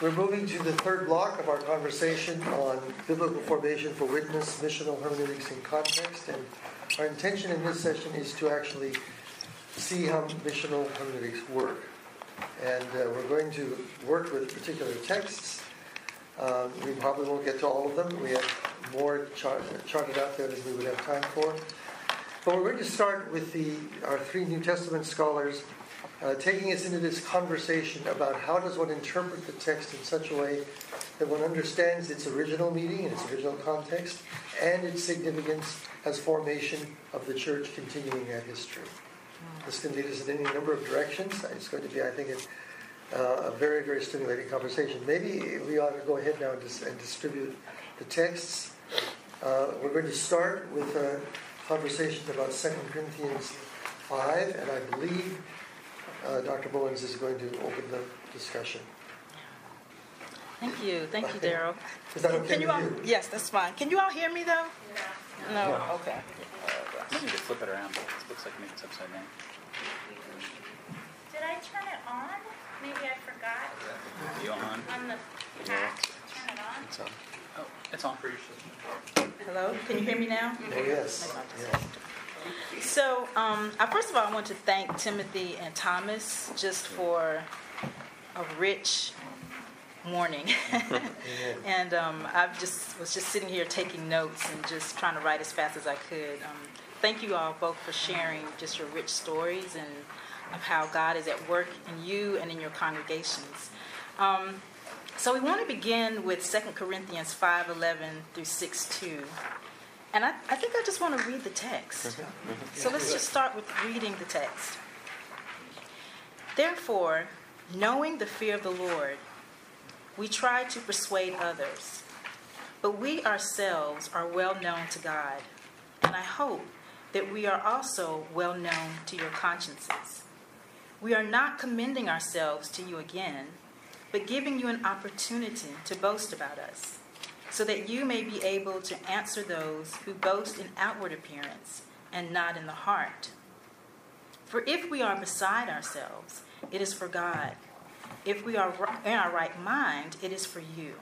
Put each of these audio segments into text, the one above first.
We're moving to the third block of our conversation on biblical formation for witness, missional hermeneutics in context. And our intention in this session is to actually see how missional hermeneutics work. And uh, we're going to work with particular texts. Um, we probably won't get to all of them. We have more chart- charted out there than we would have time for. But we're going to start with the, our three New Testament scholars uh, taking us into this conversation about how does one interpret the text in such a way that one understands its original meaning and its original context and its significance as formation of the church continuing that history. This can lead us in any number of directions. It's going to be, I think, a, uh, a very, very stimulating conversation. Maybe we ought to go ahead now and, dis- and distribute the texts. Uh, we're going to start with a conversation about 2 Corinthians 5, and I believe uh, Dr. Bowens is going to open the discussion. Thank you. Thank you, Darrell. Is that okay Can you with all, you? yes, that's fine. Can you all hear me though? No. Okay. Maybe just flip it around. It looks like maybe it's upside down. Did I turn it on? Maybe I forgot You on? on the pack. Turn it on. It's on. Oh, it's on. For you. Hello. Can you hear me now? Oh, yes. yes. So, um, I, first of all, I want to thank Timothy and Thomas just for a rich morning. and um, I just was just sitting here taking notes and just trying to write as fast as I could. Um, thank you all both for sharing just your rich stories and of how God is at work in you and in your congregations. Um, so we want to begin with 2 Corinthians 5:11 through 6:2. And I, I think I just want to read the text. So let's just start with reading the text. Therefore, knowing the fear of the Lord, we try to persuade others. But we ourselves are well known to God, and I hope that we are also well known to your consciences. We are not commending ourselves to you again, but giving you an opportunity to boast about us so that you may be able to answer those who boast in outward appearance and not in the heart. For if we are beside ourselves, it is for God. If we are in our right mind, it is for you.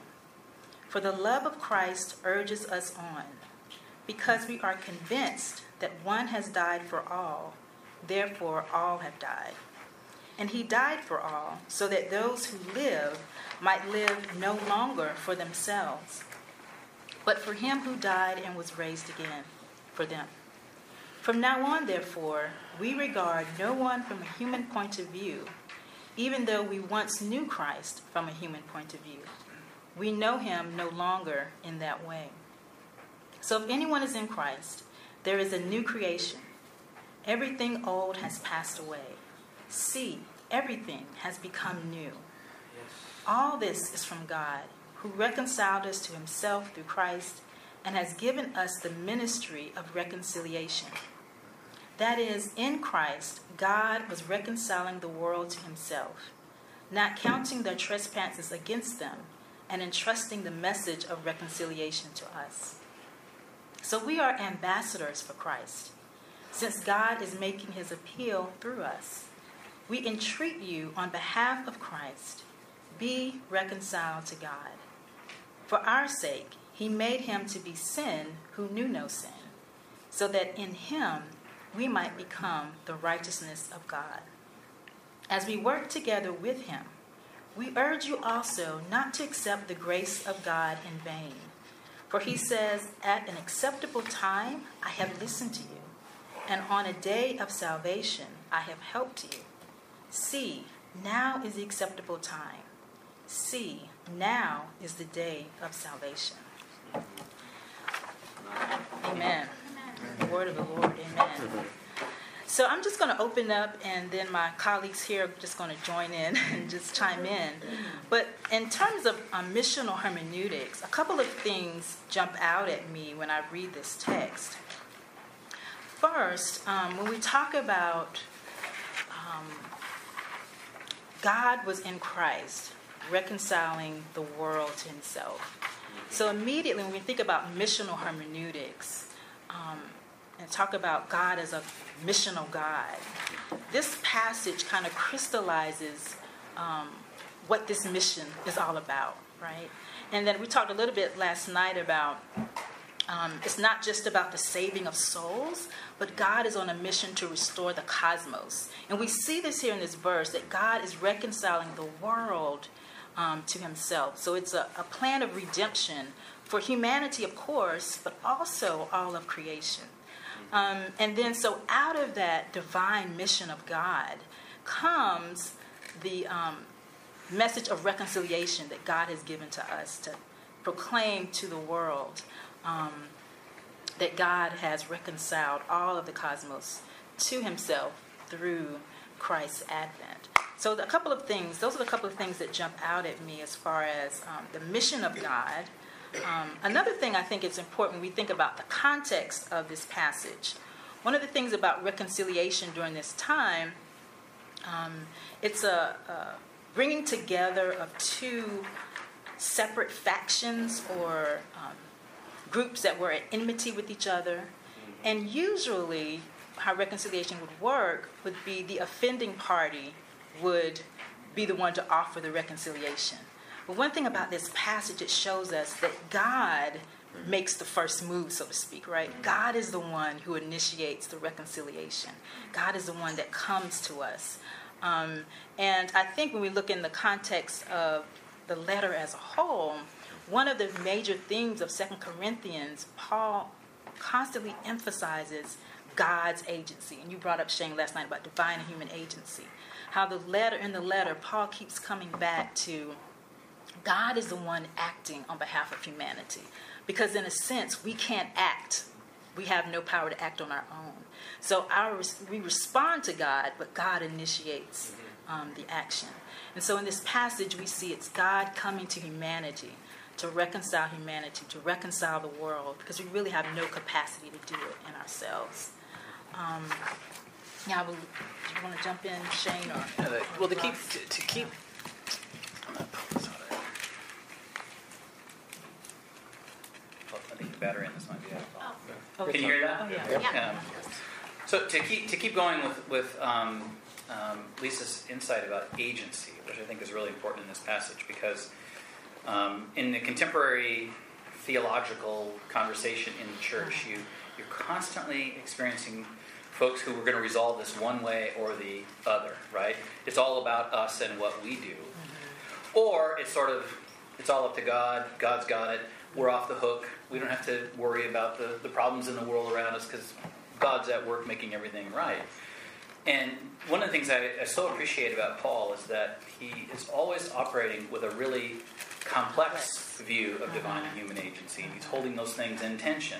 For the love of Christ urges us on, because we are convinced that one has died for all, therefore all have died. And he died for all, so that those who live might live no longer for themselves but for him who died and was raised again for them. From now on, therefore, we regard no one from a human point of view, even though we once knew Christ from a human point of view. We know him no longer in that way. So if anyone is in Christ, there is a new creation. Everything old has passed away. See, everything has become new. All this is from God who reconciled us to himself through Christ and has given us the ministry of reconciliation. That is, in Christ, God was reconciling the world to himself, not counting their trespasses against them, and entrusting the message of reconciliation to us. So we are ambassadors for Christ, since God is making his appeal through us. We entreat you on behalf of Christ be reconciled to God. For our sake, he made him to be sin who knew no sin, so that in him we might become the righteousness of God. As we work together with him, we urge you also not to accept the grace of God in vain. For he says, At an acceptable time I have listened to you, and on a day of salvation I have helped you. See, now is the acceptable time. See, now is the day of salvation. Amen. The word of the Lord. Amen. So I'm just going to open up, and then my colleagues here are just going to join in and just chime in. But in terms of um, missional hermeneutics, a couple of things jump out at me when I read this text. First, um, when we talk about um, God was in Christ, reconciling the world to himself. So immediately when we think about missional hermeneutics um, and talk about God as a missional God, this passage kind of crystallizes um, what this mission is all about, right? And then we talked a little bit last night about um, it's not just about the saving of souls, but God is on a mission to restore the cosmos. And we see this here in this verse that God is reconciling the world um, to himself. So it's a, a plan of redemption for humanity, of course, but also all of creation. Um, and then, so out of that divine mission of God comes the um, message of reconciliation that God has given to us to proclaim to the world um, that God has reconciled all of the cosmos to himself through Christ's advent. So, a couple of things, those are the couple of things that jump out at me as far as um, the mission of God. Um, another thing I think it's important we think about the context of this passage. One of the things about reconciliation during this time, um, it's a, a bringing together of two separate factions or um, groups that were at enmity with each other. And usually, how reconciliation would work would be the offending party would be the one to offer the reconciliation. But one thing about this passage, it shows us that God makes the first move, so to speak, right? God is the one who initiates the reconciliation. God is the one that comes to us. Um, and I think when we look in the context of the letter as a whole, one of the major themes of Second Corinthians, Paul constantly emphasizes God's agency. And you brought up Shane last night about divine and human agency. How the letter in the letter, Paul keeps coming back to God is the one acting on behalf of humanity. Because in a sense, we can't act. We have no power to act on our own. So our, we respond to God, but God initiates um, the action. And so in this passage, we see it's God coming to humanity to reconcile humanity, to reconcile the world, because we really have no capacity to do it in ourselves. Um, yeah, will, do you want to jump in, Shane? Or, Yeah, the- well, to keep to, to keep. I'm gonna pull this out of there. Well, I think the battery in this might be out. Oh, Can you hear that? Oh, yeah. Yeah. Um, so to keep to keep going with with um, um, Lisa's insight about agency, which I think is really important in this passage, because um, in the contemporary theological conversation in the church, you you're constantly experiencing folks who are going to resolve this one way or the other, right? It's all about us and what we do, mm-hmm. or it's sort of it's all up to God. God's got it. We're off the hook. We don't have to worry about the, the problems in the world around us because God's at work making everything right. And one of the things I, I so appreciate about Paul is that he is always operating with a really complex view of divine and mm-hmm. human agency. He's mm-hmm. holding those things in tension.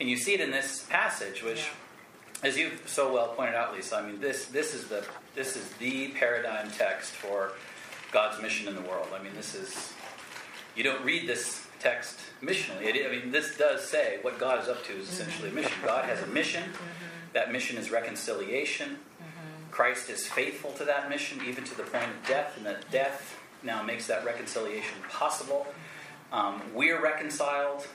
And you see it in this passage, which, as you've so well pointed out, Lisa, I mean, this, this, is the, this is the paradigm text for God's mission in the world. I mean, this is, you don't read this text missionally. It, I mean, this does say what God is up to is essentially a mission. God has a mission. That mission is reconciliation. Christ is faithful to that mission, even to the point of death, and that death now makes that reconciliation possible. Um, we're reconciled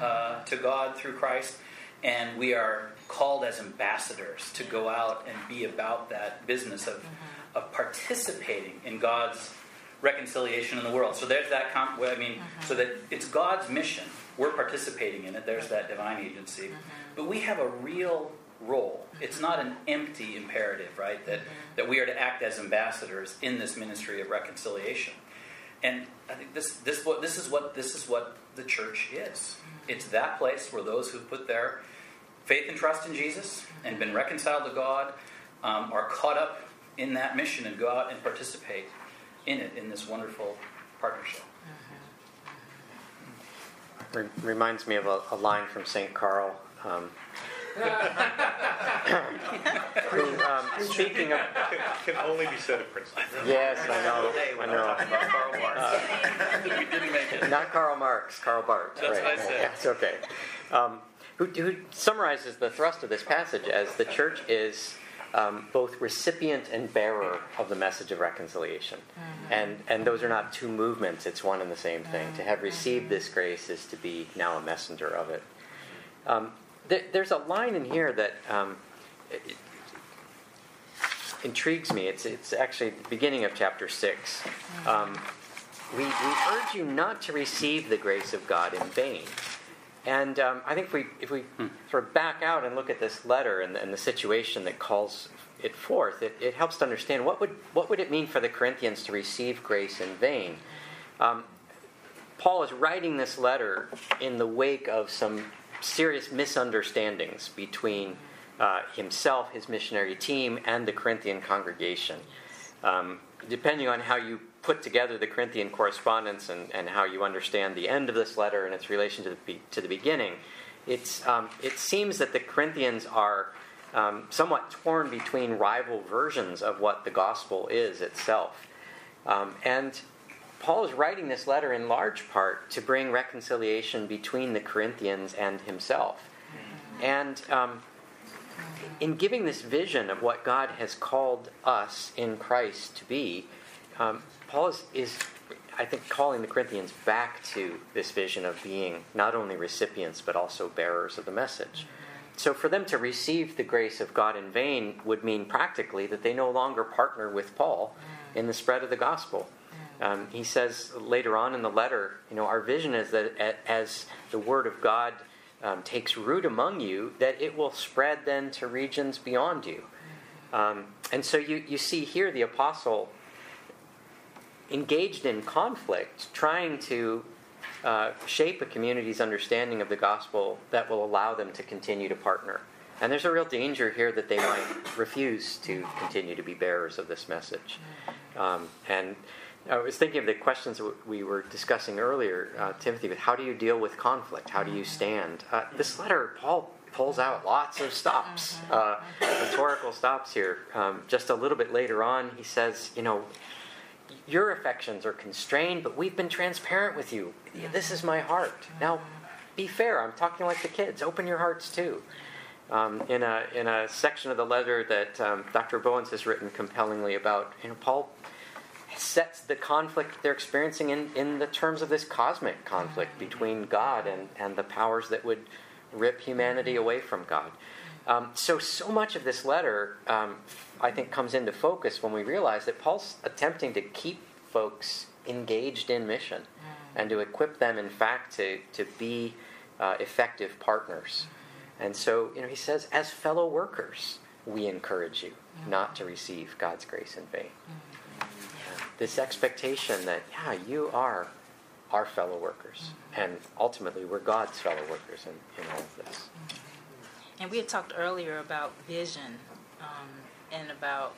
uh, to God through Christ, and we are called as ambassadors to go out and be about that business of, mm-hmm. of participating in God's reconciliation in the world. So there's that, comp- I mean, mm-hmm. so that it's God's mission. We're participating in it. There's that mm-hmm. divine agency. But we have a real role. It's not an empty imperative, right? That, that we are to act as ambassadors in this ministry of reconciliation. And I think this, this, what, this, is what, this is what the church is. It's that place where those who put their faith and trust in Jesus and been reconciled to God um, are caught up in that mission and go out and participate in it in this wonderful partnership. Re- reminds me of a, a line from St. Karl. Um, who, um, speaking of, Can only be said of Princeton. yes, I know, I know. Karl Marx. we didn't make it. Not Karl Marx, Karl Barth. That's right. what I said. Yeah, it's okay. Um, who, who summarizes the thrust of this passage as the church is um, both recipient and bearer of the message of reconciliation. And, and those are not two movements, it's one and the same thing. To have received this grace is to be now a messenger of it. Um, there, there's a line in here that um, it- intrigues me. It's, it's actually the beginning of chapter 6. Um, we, we urge you not to receive the grace of God in vain. And um, I think if we, if we sort of back out and look at this letter and, and the situation that calls it forth, it, it helps to understand what would, what would it mean for the Corinthians to receive grace in vain. Um, Paul is writing this letter in the wake of some serious misunderstandings between uh, himself, his missionary team, and the Corinthian congregation. Um, depending on how you put together the Corinthian correspondence and, and how you understand the end of this letter and its relation to the, to the beginning, it's, um, it seems that the Corinthians are um, somewhat torn between rival versions of what the gospel is itself. Um, and Paul is writing this letter in large part to bring reconciliation between the Corinthians and himself. And um, in giving this vision of what God has called us in Christ to be, um, Paul is, is, I think, calling the Corinthians back to this vision of being not only recipients but also bearers of the message. So, for them to receive the grace of God in vain would mean practically that they no longer partner with Paul in the spread of the gospel. Um, he says later on in the letter, you know, our vision is that as the word of God um, takes root among you, that it will spread then to regions beyond you. Um, and so you, you see here the apostle engaged in conflict, trying to uh, shape a community's understanding of the gospel that will allow them to continue to partner. And there's a real danger here that they might refuse to continue to be bearers of this message. Um, and I was thinking of the questions we were discussing earlier, uh, Timothy, with how do you deal with conflict? How do you stand? Uh, this letter, Paul pulls out lots of stops, uh, rhetorical stops here. Um, just a little bit later on, he says, you know, your affections are constrained, but we've been transparent with you. This is my heart. Now, be fair. I'm talking like the kids. Open your hearts too. Um, in a in a section of the letter that um, Dr. Bowens has written compellingly about, you know, Paul sets the conflict they're experiencing in, in the terms of this cosmic conflict between God and, and the powers that would rip humanity away from God. Um, so, so much of this letter, um, I think, comes into focus when we realize that Paul's attempting to keep folks engaged in mission mm. and to equip them, in fact, to, to be uh, effective partners. Mm. And so, you know, he says, as fellow workers, we encourage you mm. not to receive God's grace in vain. This expectation that, yeah, you are our fellow workers, and ultimately we're God's fellow workers in, in all of this. And we had talked earlier about vision um, and about,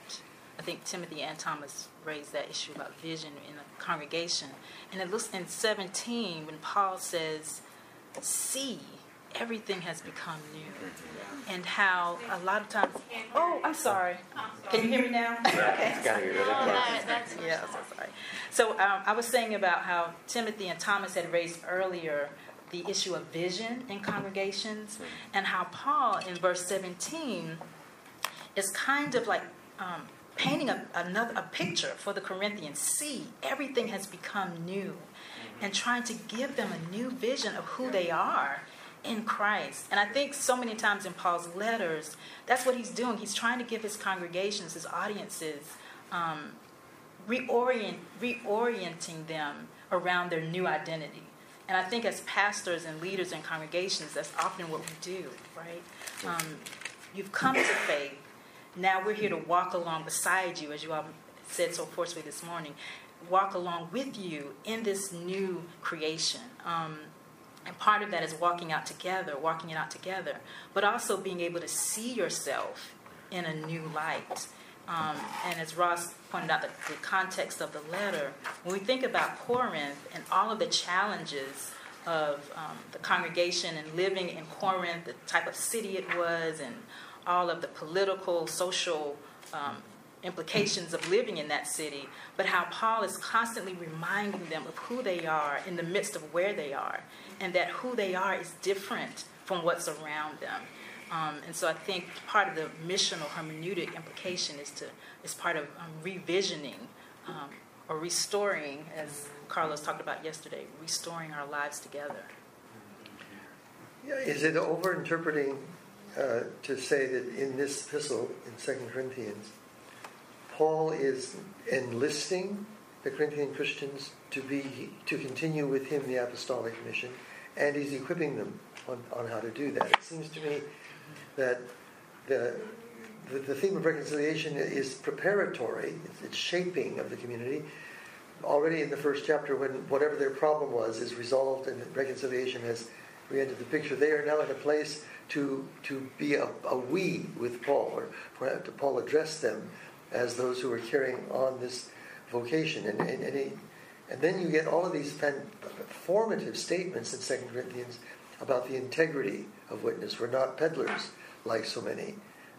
I think Timothy and Thomas raised that issue about vision in the congregation. And it looks in 17 when Paul says, See, everything has become new. And how a lot of times, oh, I'm sorry. Can you hear me now? Okay. Gotta get rid of Oh, that. that, that's Yeah, so sorry. So um, I was saying about how Timothy and Thomas had raised earlier the issue of vision in congregations, and how Paul in verse 17 is kind of like um, painting a, another a picture for the Corinthians. See, everything has become new, and trying to give them a new vision of who they are in Christ. And I think so many times in Paul's letters, that's what he's doing. He's trying to give his congregations, his audiences, um, reorient, reorienting them around their new identity. And I think as pastors and leaders in congregations, that's often what we do, right? Um, you've come to faith. Now we're here to walk along beside you, as you all said so forcefully this morning, walk along with you in this new creation. Um, and part of that is walking out together, walking it out together, but also being able to see yourself in a new light. Um, and as Ross pointed out, the, the context of the letter, when we think about Corinth and all of the challenges of um, the congregation and living in Corinth, the type of city it was, and all of the political, social um, implications of living in that city, but how Paul is constantly reminding them of who they are in the midst of where they are, and that who they are is different from what's around them. Um, and so I think part of the missional hermeneutic implication is to is part of um, revisioning um, or restoring, as Carlos talked about yesterday, restoring our lives together. Yeah, is it overinterpreting uh, to say that in this epistle in Second Corinthians Paul is enlisting the Corinthian Christians to be to continue with him the apostolic mission, and he's equipping them on, on how to do that. It seems to me that the the, the theme of reconciliation is preparatory, it's, it's shaping of the community. Already in the first chapter, when whatever their problem was is resolved and reconciliation has re-entered the picture, they are now in a place to to be a, a we with Paul, or for, to Paul address them as those who are carrying on this vocation. And, and, and, he, and then you get all of these formative statements in Second Corinthians about the integrity of witness. We're not peddlers like so many.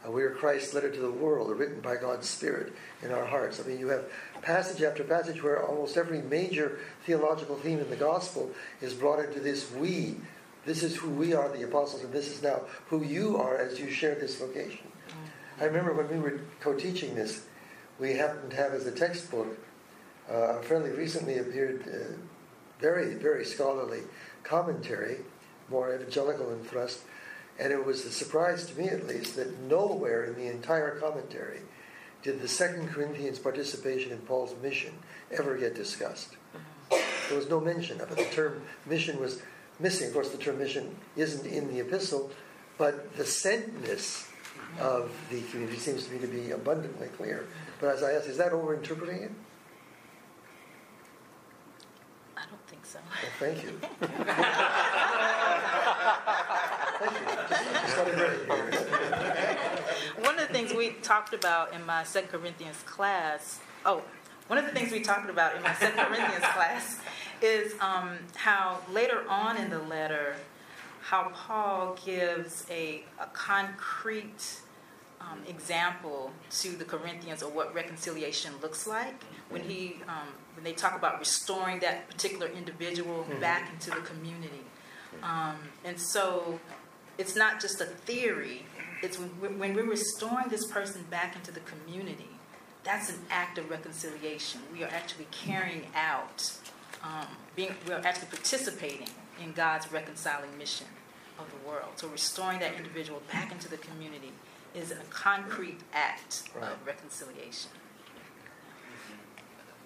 Uh, we are Christ's letter to the world, written by God's Spirit in our hearts. I mean, you have passage after passage where almost every major theological theme in the gospel is brought into this we. This is who we are, the apostles, and this is now who you are as you share this vocation. I remember when we were co teaching this, we happened to have as a textbook uh, a fairly recently appeared, uh, very, very scholarly commentary, more evangelical in thrust and it was a surprise to me, at least, that nowhere in the entire commentary did the Second Corinthians' participation in Paul's mission ever get discussed. There was no mention of it. The term mission was missing. Of course, the term mission isn't in the epistle, but the sentness of the community seems to me to be abundantly clear. But as I ask, is that overinterpreting it? I don't think so. Well, thank you. thank you. Just, just one of the things we talked about in my Second Corinthians class, oh, one of the things we talked about in my Second Corinthians class is um, how later on in the letter, how Paul gives a, a concrete um, example to the Corinthians of what reconciliation looks like when he um, when they talk about restoring that particular individual mm-hmm. back into the community. Um, and so it's not just a theory. It's when, when we're restoring this person back into the community. That's an act of reconciliation. We are actually carrying out, um, being, we are actually participating in God's reconciling mission of the world. So restoring that individual back into the community is a concrete act right. of reconciliation.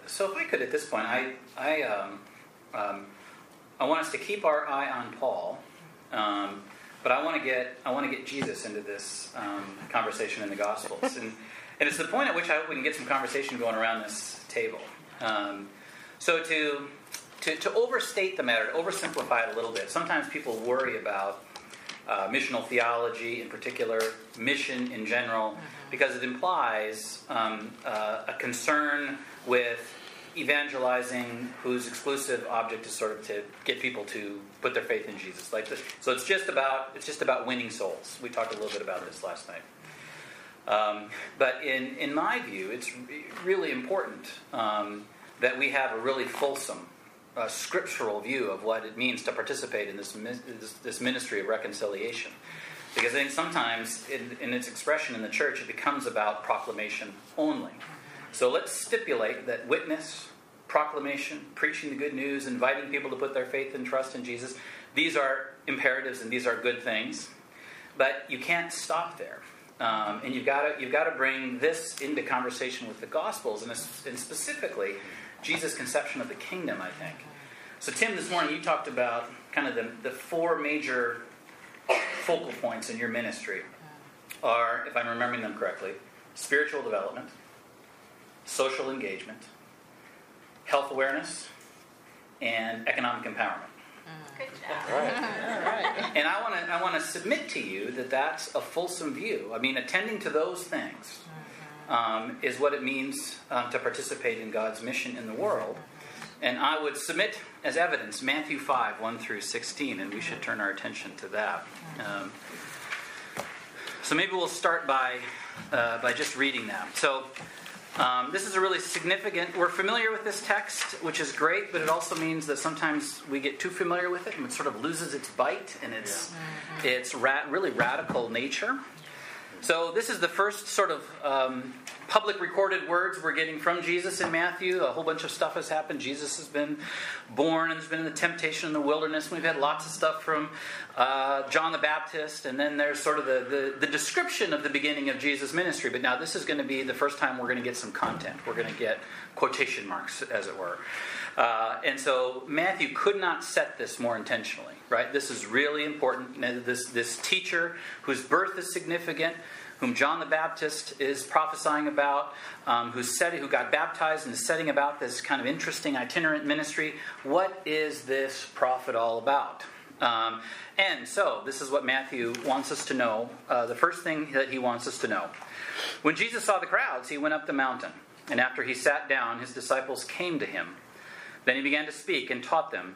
So, if I could, at this point, I, I, um, um, I want us to keep our eye on Paul, um, but I want to get, I want to get Jesus into this um, conversation in the Gospels, and and it's the point at which I hope we can get some conversation going around this table. Um, so to, to to overstate the matter, to oversimplify it a little bit. Sometimes people worry about uh, missional theology in particular, mission in general, mm-hmm. because it implies um, uh, a concern with evangelizing whose exclusive object is sort of to get people to put their faith in Jesus. Like this. So it's just about it's just about winning souls. We talked a little bit about this last night. Um, but in in my view, it's really important um, that we have a really fulsome a scriptural view of what it means to participate in this, this, this ministry of reconciliation. Because I think sometimes, in, in, its expression in the church, it becomes about proclamation only. So let's stipulate that witness, proclamation, preaching the good news, inviting people to put their faith and trust in Jesus, these are imperatives and these are good things. But you can't stop there. Um, and you've got to you've got to bring this into conversation with the Gospels, and, and specifically Jesus' conception of the kingdom, I think. So, Tim, this morning you talked about kind of the, the four major focal points in your ministry are, if I'm remembering them correctly, spiritual development, social engagement, health awareness, and economic empowerment. Good job. All right. All right. And I want to I want to submit to you that that's a fulsome view. I mean, attending to those things um, is what it means um, to participate in God's mission in the world. And I would submit as evidence Matthew 5, 1 through 16, and we should turn our attention to that. Um, so maybe we'll start by, uh, by just reading that. So um, this is a really significant, we're familiar with this text, which is great, but it also means that sometimes we get too familiar with it and it sort of loses its bite and its, yeah. its ra- really radical nature. So, this is the first sort of um, public recorded words we're getting from Jesus in Matthew. A whole bunch of stuff has happened. Jesus has been born, and there's been in the temptation in the wilderness. We've had lots of stuff from uh, John the Baptist, and then there's sort of the, the, the description of the beginning of Jesus' ministry. But now, this is going to be the first time we're going to get some content. We're going to get quotation marks, as it were. Uh, and so Matthew could not set this more intentionally, right? This is really important. This, this teacher whose birth is significant, whom John the Baptist is prophesying about, um, who's set, who got baptized and is setting about this kind of interesting itinerant ministry. What is this prophet all about? Um, and so, this is what Matthew wants us to know. Uh, the first thing that he wants us to know. When Jesus saw the crowds, he went up the mountain. And after he sat down, his disciples came to him. Then he began to speak and taught them,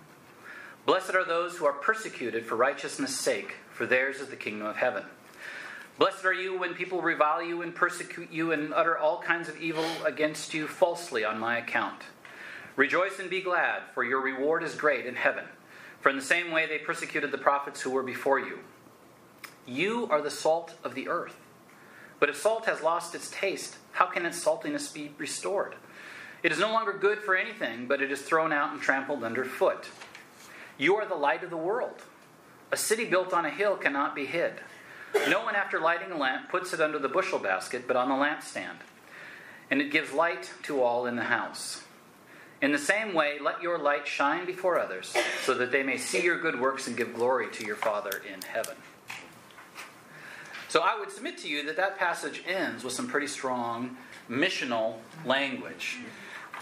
Blessed are those who are persecuted for righteousness' sake, for theirs is the kingdom of heaven. Blessed are you when people revile you and persecute you and utter all kinds of evil against you falsely on my account. Rejoice and be glad, for your reward is great in heaven. For in the same way they persecuted the prophets who were before you. You are the salt of the earth. But if salt has lost its taste, how can its saltiness be restored? It is no longer good for anything, but it is thrown out and trampled underfoot. You are the light of the world. A city built on a hill cannot be hid. No one, after lighting a lamp, puts it under the bushel basket, but on the lampstand. And it gives light to all in the house. In the same way, let your light shine before others, so that they may see your good works and give glory to your Father in heaven. So I would submit to you that that passage ends with some pretty strong missional language.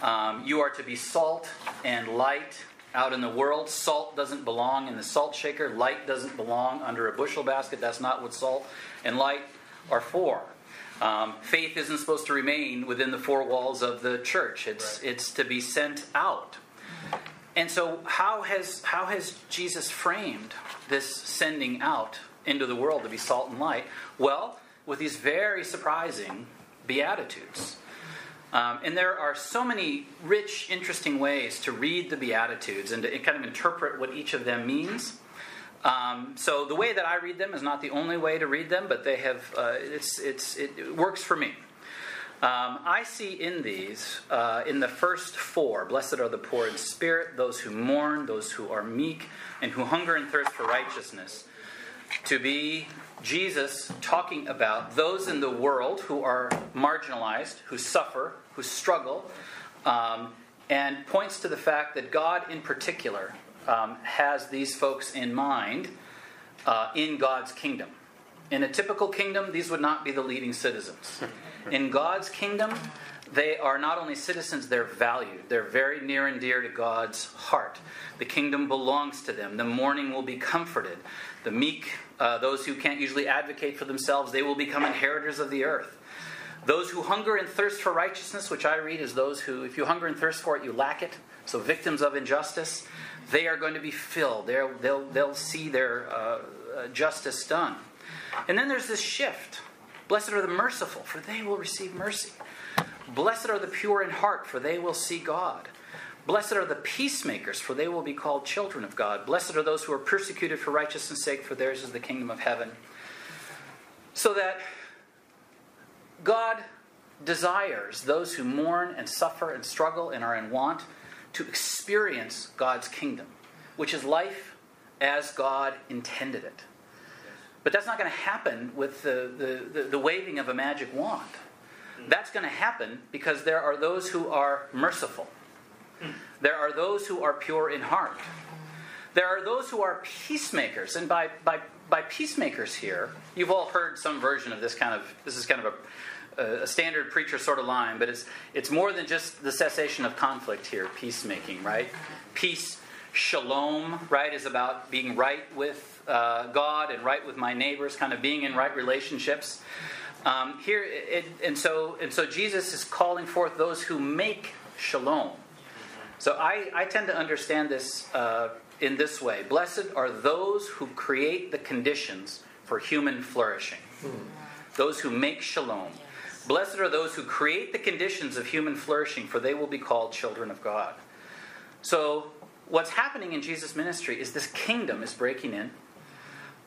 Um, you are to be salt and light out in the world. Salt doesn't belong in the salt shaker, light doesn't belong under a bushel basket. That's not what salt and light are for. Um, faith isn't supposed to remain within the four walls of the church. It's right. it's to be sent out. And so, how has how has Jesus framed this sending out into the world to be salt and light? Well, with these very surprising beatitudes. Um, and there are so many rich, interesting ways to read the Beatitudes and to kind of interpret what each of them means. Um, so the way that I read them is not the only way to read them, but they have uh, it's, it's, it works for me. Um, I see in these, uh, in the first four, blessed are the poor in spirit, those who mourn, those who are meek, and who hunger and thirst for righteousness, to be Jesus talking about those in the world who are marginalized, who suffer, who struggle, um, and points to the fact that God, in particular, um, has these folks in mind uh, in God's kingdom. In a typical kingdom, these would not be the leading citizens. In God's kingdom, they are not only citizens, they're valued. They're very near and dear to God's heart. The kingdom belongs to them. The mourning will be comforted. The meek, uh, those who can't usually advocate for themselves, they will become inheritors of the earth. Those who hunger and thirst for righteousness, which I read as those who, if you hunger and thirst for it, you lack it. So, victims of injustice, they are going to be filled. they will they'll, they'll see their uh, uh, justice done. And then there's this shift. Blessed are the merciful, for they will receive mercy. Blessed are the pure in heart, for they will see God. Blessed are the peacemakers, for they will be called children of God. Blessed are those who are persecuted for righteousness' sake, for theirs is the kingdom of heaven. So that God desires those who mourn and suffer and struggle and are in want to experience God's kingdom, which is life as God intended it. But that's not going to happen with the, the, the, the waving of a magic wand. That's going to happen because there are those who are merciful. There are those who are pure in heart. There are those who are peacemakers. And by, by, by peacemakers here, you've all heard some version of this kind of, this is kind of a, a standard preacher sort of line, but it's, it's more than just the cessation of conflict here, peacemaking, right? Peace, shalom, right, is about being right with uh, God and right with my neighbors, kind of being in right relationships. Um, here, it, and so and so Jesus is calling forth those who make shalom. So I, I tend to understand this uh, in this way: Blessed are those who create the conditions for human flourishing. Those who make shalom. Blessed are those who create the conditions of human flourishing, for they will be called children of God. So, what's happening in Jesus' ministry is this kingdom is breaking in.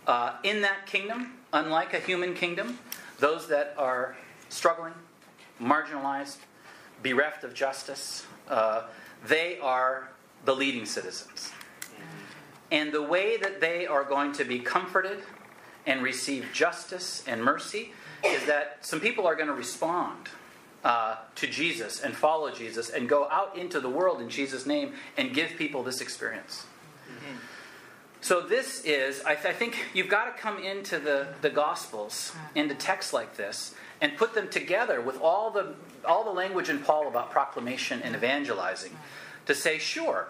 Uh, in that kingdom, unlike a human kingdom, those that are struggling, marginalized, bereft of justice, uh, they are the leading citizens. And the way that they are going to be comforted and receive justice and mercy is that some people are going to respond uh, to Jesus and follow Jesus and go out into the world in Jesus' name and give people this experience. So, this is, I, th- I think you've got to come into the, the Gospels, into texts like this, and put them together with all the, all the language in Paul about proclamation and evangelizing to say, sure,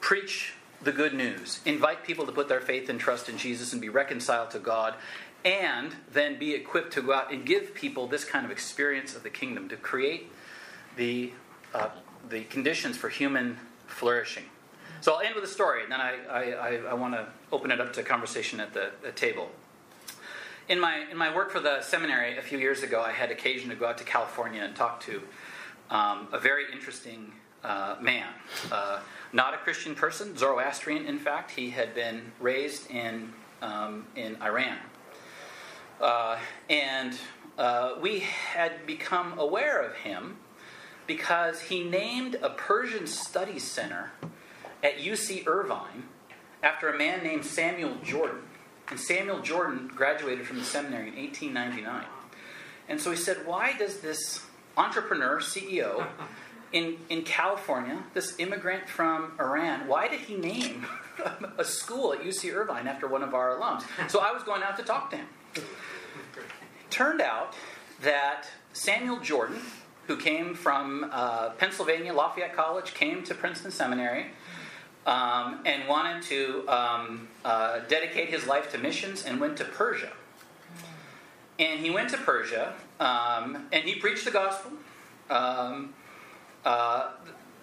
preach the good news, invite people to put their faith and trust in Jesus and be reconciled to God, and then be equipped to go out and give people this kind of experience of the kingdom, to create the, uh, the conditions for human flourishing. So I'll end with a story, and then I, I, I, I want to open it up to conversation at the, the table. In my, in my work for the seminary a few years ago, I had occasion to go out to California and talk to um, a very interesting uh, man. Uh, not a Christian person, Zoroastrian, in fact. He had been raised in, um, in Iran. Uh, and uh, we had become aware of him because he named a Persian studies center at UC Irvine after a man named Samuel Jordan. And Samuel Jordan graduated from the seminary in 1899. And so he said, Why does this entrepreneur, CEO, in, in California, this immigrant from Iran, why did he name a school at UC Irvine after one of our alums? So I was going out to talk to him. Turned out that Samuel Jordan, who came from uh, Pennsylvania, Lafayette College, came to Princeton Seminary um, and wanted to um, uh, dedicate his life to missions and went to Persia. And he went to Persia um, and he preached the gospel. Um, uh,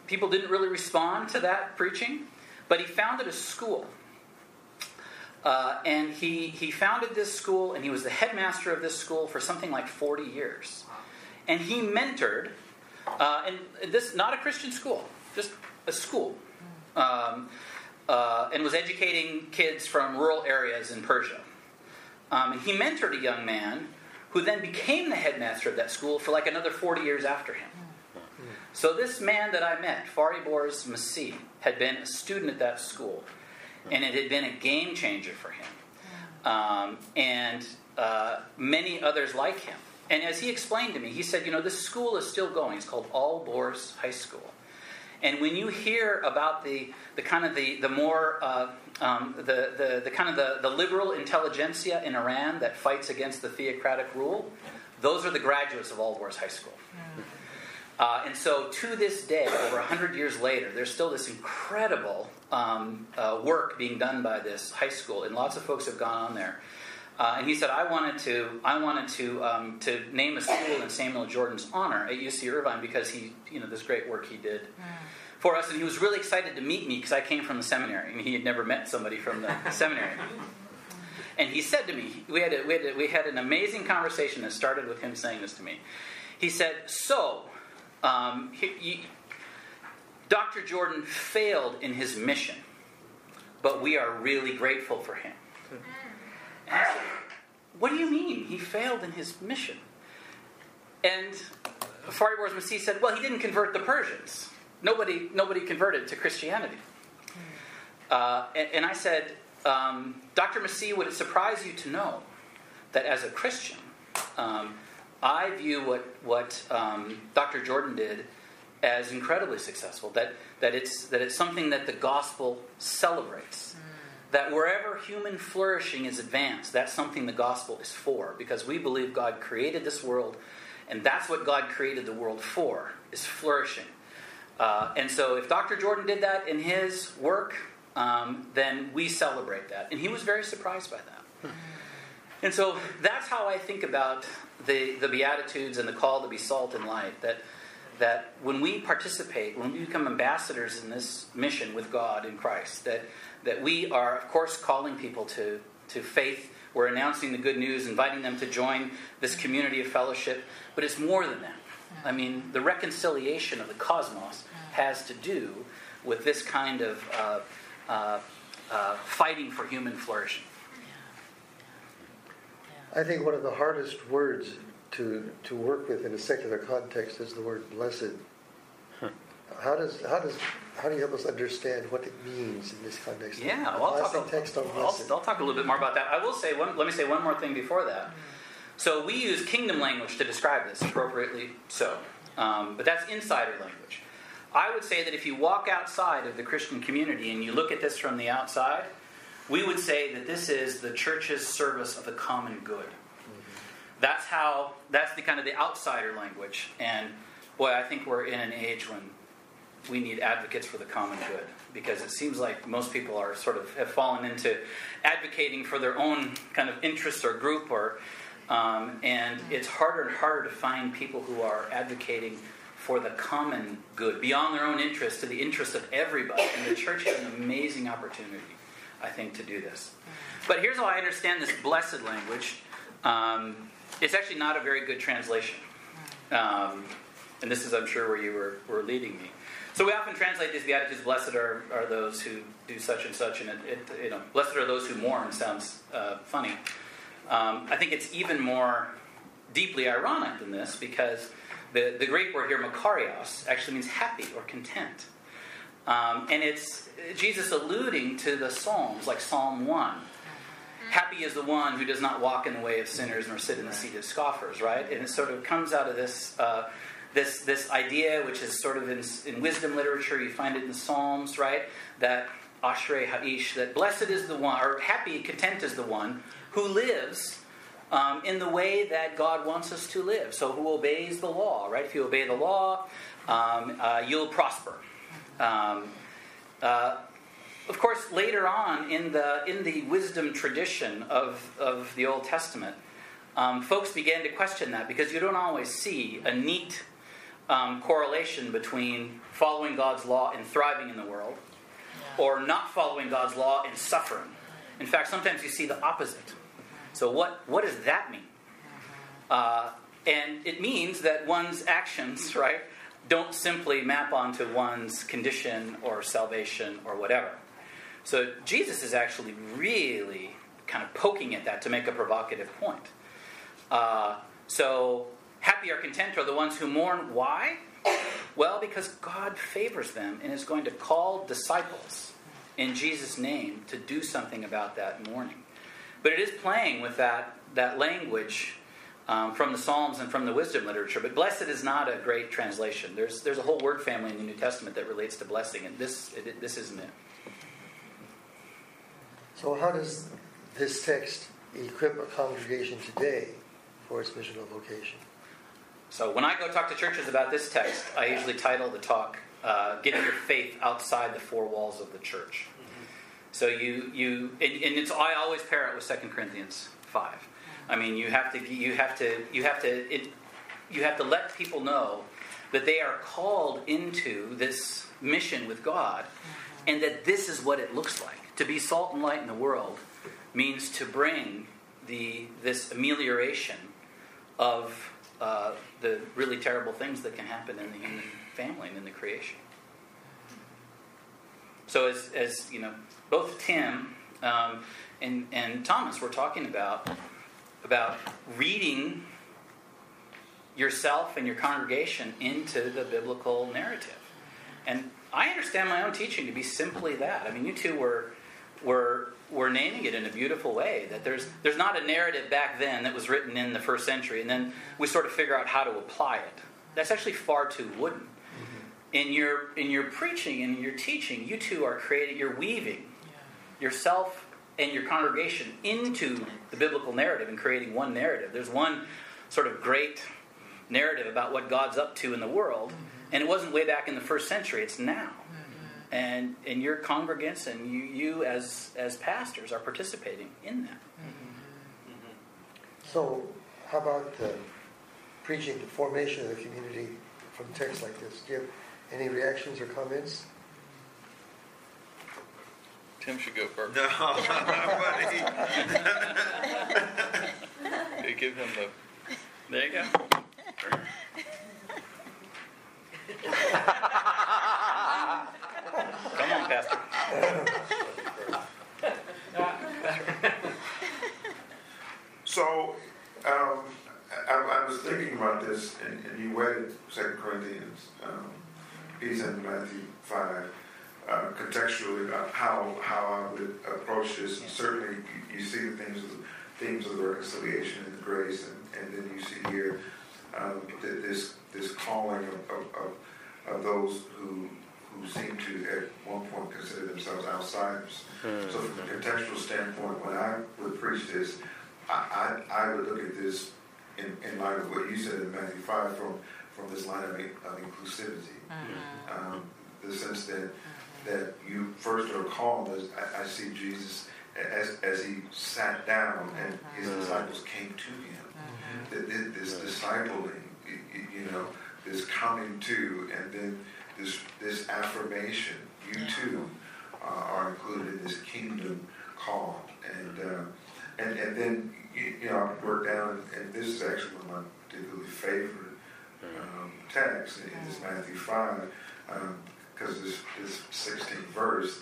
people didn't really respond to that preaching, but he founded a school. Uh, and he, he founded this school, and he was the headmaster of this school for something like 40 years. And he mentored, uh, and this not a Christian school, just a school, um, uh, and was educating kids from rural areas in Persia. Um, and he mentored a young man who then became the headmaster of that school for like another 40 years after him. So this man that I met, Fariborz Maseeh, had been a student at that school, and it had been a game changer for him, um, and uh, many others like him. And as he explained to me, he said, "You know, this school is still going. It's called Alborz High School." And when you hear about the, the kind of the, the more uh, um, the, the, the kind of the, the liberal intelligentsia in Iran that fights against the theocratic rule, those are the graduates of Alborz High School. Uh, and so, to this day, over 100 years later, there's still this incredible um, uh, work being done by this high school, and lots of folks have gone on there. Uh, and he said, "I wanted to, I wanted to, um, to name a school in Samuel Jordan's honor at UC Irvine because he, you know, this great work he did for us, and he was really excited to meet me because I came from the seminary, and he had never met somebody from the seminary." And he said to me, we had, a, we, had a, we had an amazing conversation that started with him saying this to me. He said, So, um, he, he, Dr. Jordan failed in his mission, but we are really grateful for him. And said, What do you mean he failed in his mission? And Fariborz Maseeh said, Well, he didn't convert the Persians. Nobody, nobody converted to Christianity. Uh, and, and I said, um, Dr. Maseeh, would it surprise you to know that as a Christian, um, I view what, what um, Dr. Jordan did as incredibly successful, that, that, it's, that it's something that the gospel celebrates. That wherever human flourishing is advanced, that's something the gospel is for, because we believe God created this world, and that's what God created the world for, is flourishing. Uh, and so if Dr. Jordan did that in his work, um, then we celebrate that. And he was very surprised by that. And so that's how I think about the, the Beatitudes and the call to be salt and light. That, that when we participate, when we become ambassadors in this mission with God in Christ, that, that we are, of course, calling people to, to faith. We're announcing the good news, inviting them to join this community of fellowship. But it's more than that. I mean, the reconciliation of the cosmos has to do with this kind of uh, uh, uh, fighting for human flourishing. I think one of the hardest words to, to work with in a secular context is the word blessed. How does how does how do you help us understand what it means in this context? Yeah, A well, I'll talk, text on I'll. I'll talk a little bit more about that. I will say one. Let me say one more thing before that. So we use kingdom language to describe this appropriately. So, um, but that's insider language. I would say that if you walk outside of the Christian community and you look at this from the outside, we would say that this is the church's service of the common good. That's how. That's the kind of the outsider language. And boy, I think we're in an age when we need advocates for the common good because it seems like most people are sort of have fallen into advocating for their own kind of interests or group or um, and it's harder and harder to find people who are advocating for the common good beyond their own interest to the interest of everybody. And the church has an amazing opportunity i think to do this. But here's how i understand this blessed language. Um, it's actually not a very good translation. Um, and this is i'm sure where you were, were leading me so we often translate these beatitudes: "Blessed are, are those who do such and such," and it, it you know, "Blessed are those who mourn." Sounds uh, funny. Um, I think it's even more deeply ironic than this because the, the Greek word here, "makarios," actually means happy or content, um, and it's Jesus alluding to the Psalms, like Psalm one. Happy is the one who does not walk in the way of sinners nor sit in the seat of scoffers, right? And it sort of comes out of this. Uh, this, this idea, which is sort of in, in wisdom literature, you find it in the Psalms, right? That Ashrei Ha'ish, that blessed is the one, or happy, content is the one who lives um, in the way that God wants us to live. So who obeys the law, right? If you obey the law, um, uh, you'll prosper. Um, uh, of course, later on in the in the wisdom tradition of, of the Old Testament, um, folks began to question that because you don't always see a neat um, correlation between following God's law and thriving in the world, or not following God's law and suffering. In fact, sometimes you see the opposite. So, what, what does that mean? Uh, and it means that one's actions, right, don't simply map onto one's condition or salvation or whatever. So, Jesus is actually really kind of poking at that to make a provocative point. Uh, so, Happy or content are the ones who mourn. Why? Well, because God favors them and is going to call disciples in Jesus' name to do something about that mourning. But it is playing with that, that language um, from the Psalms and from the wisdom literature. But blessed is not a great translation. There's, there's a whole word family in the New Testament that relates to blessing, and this, it, this isn't it. So, how does this text equip a congregation today for its missional vocation? So when I go talk to churches about this text, I usually title the talk uh, "Getting Your Faith Outside the Four Walls of the Church." So you you and, and, it's I always pair it with 2 Corinthians five. I mean, you have to you have to you have to it, you have to let people know that they are called into this mission with God, and that this is what it looks like to be salt and light in the world means to bring the this amelioration of uh, the really terrible things that can happen in the human family and in the creation. So, as, as you know, both Tim um, and, and Thomas were talking about about reading yourself and your congregation into the biblical narrative, and I understand my own teaching to be simply that. I mean, you two were were we're naming it in a beautiful way. That there's there's not a narrative back then that was written in the first century, and then we sort of figure out how to apply it. That's actually far too wooden. Mm-hmm. In your in your preaching and in your teaching, you two are creating, you're weaving yourself and your congregation into the biblical narrative and creating one narrative. There's one sort of great narrative about what God's up to in the world, mm-hmm. and it wasn't way back in the first century. It's now and and your congregants and you you as as pastors are participating in that. Mm-hmm. So, how about the preaching the formation of the community from texts like this? Do you have any reactions or comments? Tim should go first. No, buddy. They give him the. There you go. So, um, I, I was thinking about this, and, and you read Second Corinthians, um, in Matthew five, uh, contextually about how how I would approach this. And certainly, you, you see the themes of the themes of the reconciliation and the grace, and, and then you see here um, this this calling of, of, of those who who seem to at one point consider themselves outsiders. Hmm. So, from a contextual standpoint, when I would preach this, I, I, I would look at this in, in light of what you said in Matthew 5 from, from this line of, of inclusivity. Mm-hmm. Um, the sense that, that you first are called, as I, I see Jesus as, as he sat down and mm-hmm. his disciples came to him. Mm-hmm. That that this discipling, y- y- you know, this coming to, and then this, this affirmation, you too uh, are included in this kingdom call. And, uh, and, and then, you, you know, I work down, and this is actually one of my particularly favorite um, texts in this Matthew 5, because this, this 16th verse,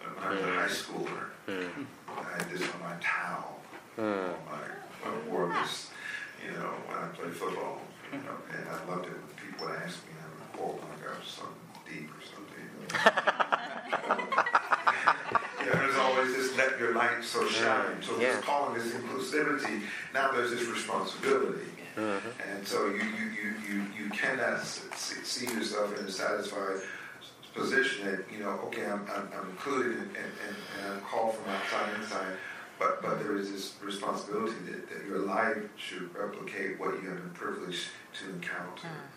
when I was a high schooler, I had this on my towel. On my, I wore this, you know, when I played football, you know, and I loved it when people would ask me, I would quote like something deep or something. You know, there's always this let your light so shine. So Yeah. this calling, this inclusivity, now there's this responsibility. Mm-hmm. And so you, you, you, you, you cannot s- s- see yourself in a satisfied position that, you know, okay, I'm, I'm, I'm included and, and, and and I'm called from outside inside, but, but there is this responsibility that, that your life should replicate what you have been privileged to encounter. Hmm.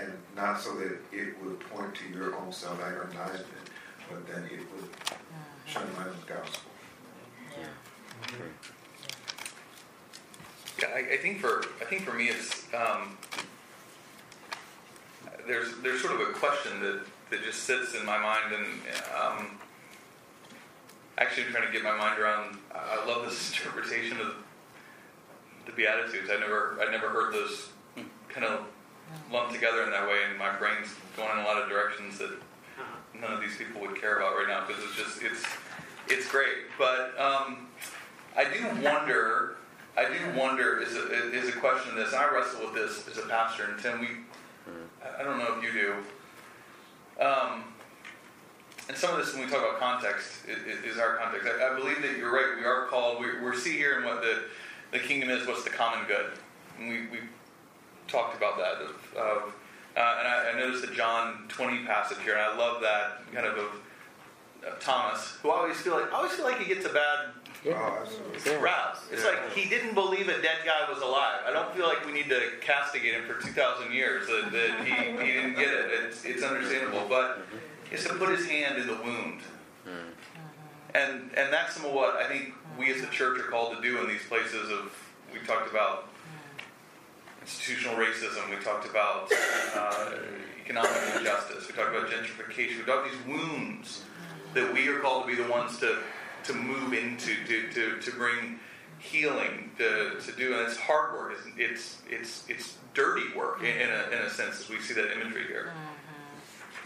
And not so that it would point to your own self-aggrandizement, but that it would shine light on the gospel. Yeah, I, I think for I think for me it's um, there's there's sort of a question that, that just sits in my mind and um, actually trying to get my mind around. I love this interpretation of the Beatitudes. I never I never heard those kind of lumped together in that way, and my brain's going in a lot of directions that none of these people would care about right now because it's just it's it's great. But um, I do wonder. I do wonder is a, is a question of this. And I wrestle with this as a pastor, and Tim, we. I- I don't know if you do. Um, and some of this, when we talk about context, is, is our context. I, I believe that you're right. We are called. We, we're see here in what the the kingdom is. What's the common good? And we we talked about that. Of, of, uh, and I, I noticed the John 20 passage here, and I love that kind of of, of Thomas, who I always feel like I always feel like he gets a bad Oh, absolutely. Yeah. rap. It's like he didn't believe a dead guy was alive. I don't feel like we need to castigate him for 2,000 years that, that he, he didn't get it. It's, it's understandable, but it's to put his hand in the wound. And, and that's some of what I think we as a church are called to do in these places of, we talked about institutional racism, we talked about uh, economic injustice, we talked about gentrification, we talked about these wounds that we are called to be the ones to, to move into, to, to, to bring healing to, to do, and it's hard work. It's it's it's, it's dirty work in, in, a, in a sense, as we see that imagery here.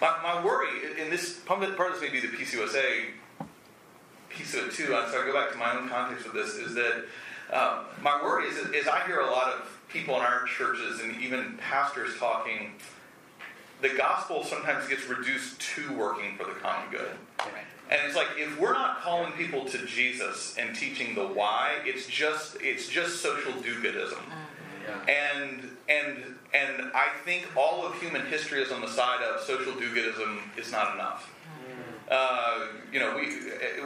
My, my worry, and this part of this may be the PCUSA piece of it too. So I go back to my own context with this is that um, my worry is, is I hear a lot of people in our churches and even pastors talking. The gospel sometimes gets reduced to working for the common good. And it's like if we're not calling people to Jesus and teaching the why, it's just it's just social do-goodism. And and and I think all of human history is on the side of social do-goodism is not enough. Uh, you know, we,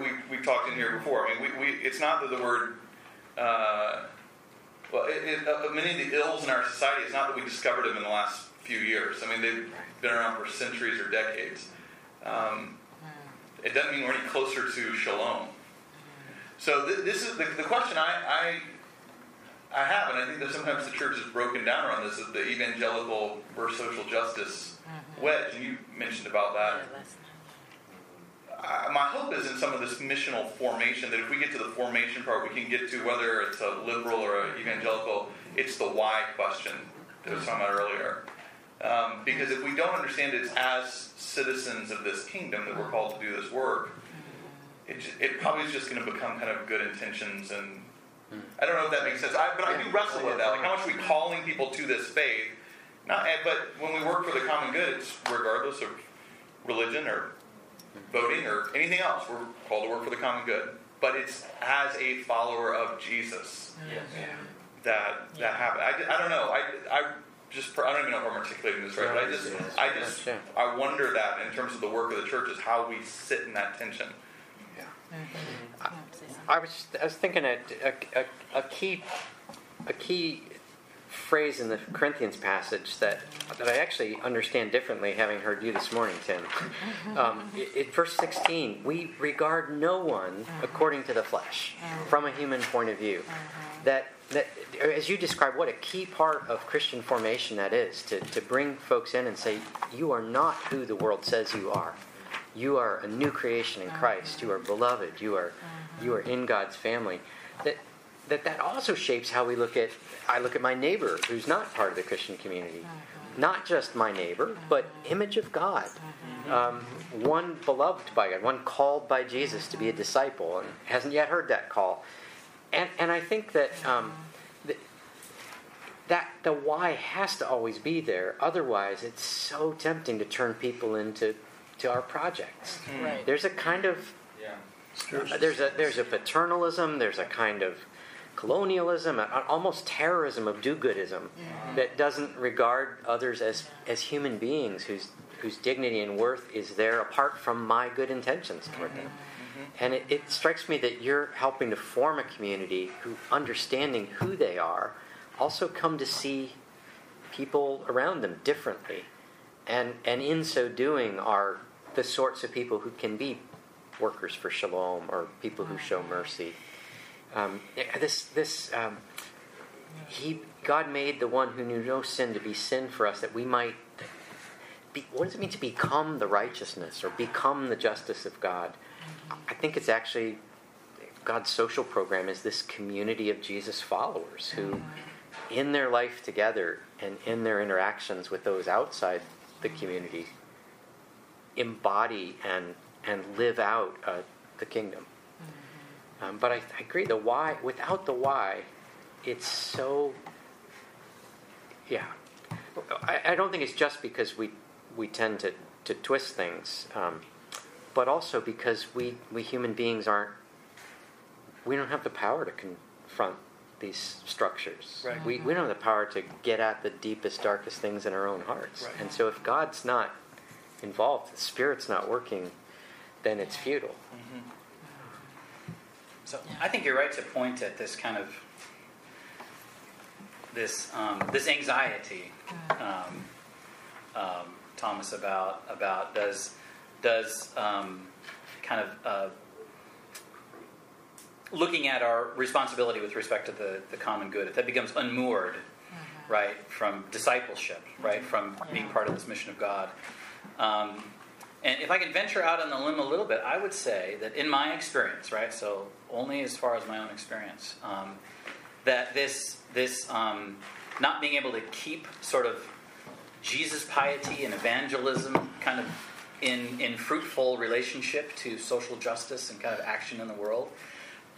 we we talked in here before. I mean, we, we it's not that the word. Uh, well, it, it, uh, many of the ills in our society, it's not that we discovered them in the last few years. I mean, they've been around for centuries or decades. Um, it doesn't mean we're any closer to shalom. So th- this is the, the question I, I have, and I think that sometimes the church is broken down around this, is the evangelical versus social justice wedge, and you mentioned about that. I, my hope is in some of this missional formation that if we get to the formation part, we can get to whether it's a liberal or an evangelical, it's the why question that I was talking about earlier. Um, because if we don't understand it as citizens of this kingdom that we're called to do this work, it, it probably is just going to become kind of good intentions and I don't know if that makes sense. I, but I do wrestle with that. Like, how much are we calling people to this faith? Not, but when we work for the common good, it's regardless of religion or voting or anything else. We're called to work for the common good. But it's as a follower of Jesus that that happens. I, I don't know. I, I just I don't even know if I'm articulating this right. But I just I just Yeah. I wonder that in terms of the work of the church is how we sit in that tension. Yeah. Mm-hmm. I was I was thinking a, a, a, a key a key phrase in the Corinthians passage that that I actually understand differently, having heard you this morning, Tim. Um, in verse sixteen, we regard no one uh-huh. according to the flesh, uh-huh. from a human point of view. Uh-huh. That that as you describe, what a key part of Christian formation that is to to bring folks in and say, you are not who the world says you are. You are a new creation in Christ. You are beloved. You are you are in God's family. That that that also shapes how we look at I look at my neighbor who's not part of the Christian community. Not just my neighbor, but image of God. Um, one beloved by God, one called by Jesus to be a disciple, and hasn't yet heard that call. And and I think that um, that, that the why has to always be there. Otherwise, it's so tempting to turn people into to our projects. Right. There's a kind of uh, there's a there's a paternalism. There's a kind of colonialism, almost terrorism of do-goodism mm-hmm. that doesn't regard others as as human beings whose whose dignity and worth is there apart from my good intentions toward them. Mm-hmm. Mm-hmm. And it, it strikes me that you're helping to form a community who, understanding who they are, also come to see people around them differently, and and in so doing are the sorts of people who can be workers for shalom or people who show mercy. Um, this this um, he God made the one who knew no sin to be sin for us that we might. Be, what does it mean to become the righteousness or become the justice of God? I think it's actually God's social program is this community of Jesus followers who, in their life together and in their interactions with those outside the community, embody and and live out uh, the kingdom. Um, but I, I agree. The why, without the why, it's so. Yeah, I, I don't think it's just because we we tend to to twist things, um, but also because we we human beings aren't. We don't have the power to confront these structures. Right. We we don't have the power to get at the deepest, darkest things in our own hearts. Right. And so, if God's not involved, the Spirit's not working, then it's futile. So I think you're right to point at this kind of this um, this anxiety, um, um, Thomas, about about does does um, kind of uh, looking at our responsibility with respect to the, the common good if that becomes unmoored, right, from discipleship, right, from being part of this mission of God. Um, and if I can venture out on the limb a little bit, I would say that in my experience, right, so only as far as my own experience, um, that this this um, not being able to keep sort of Jesus piety and evangelism kind of in in fruitful relationship to social justice and kind of action in the world,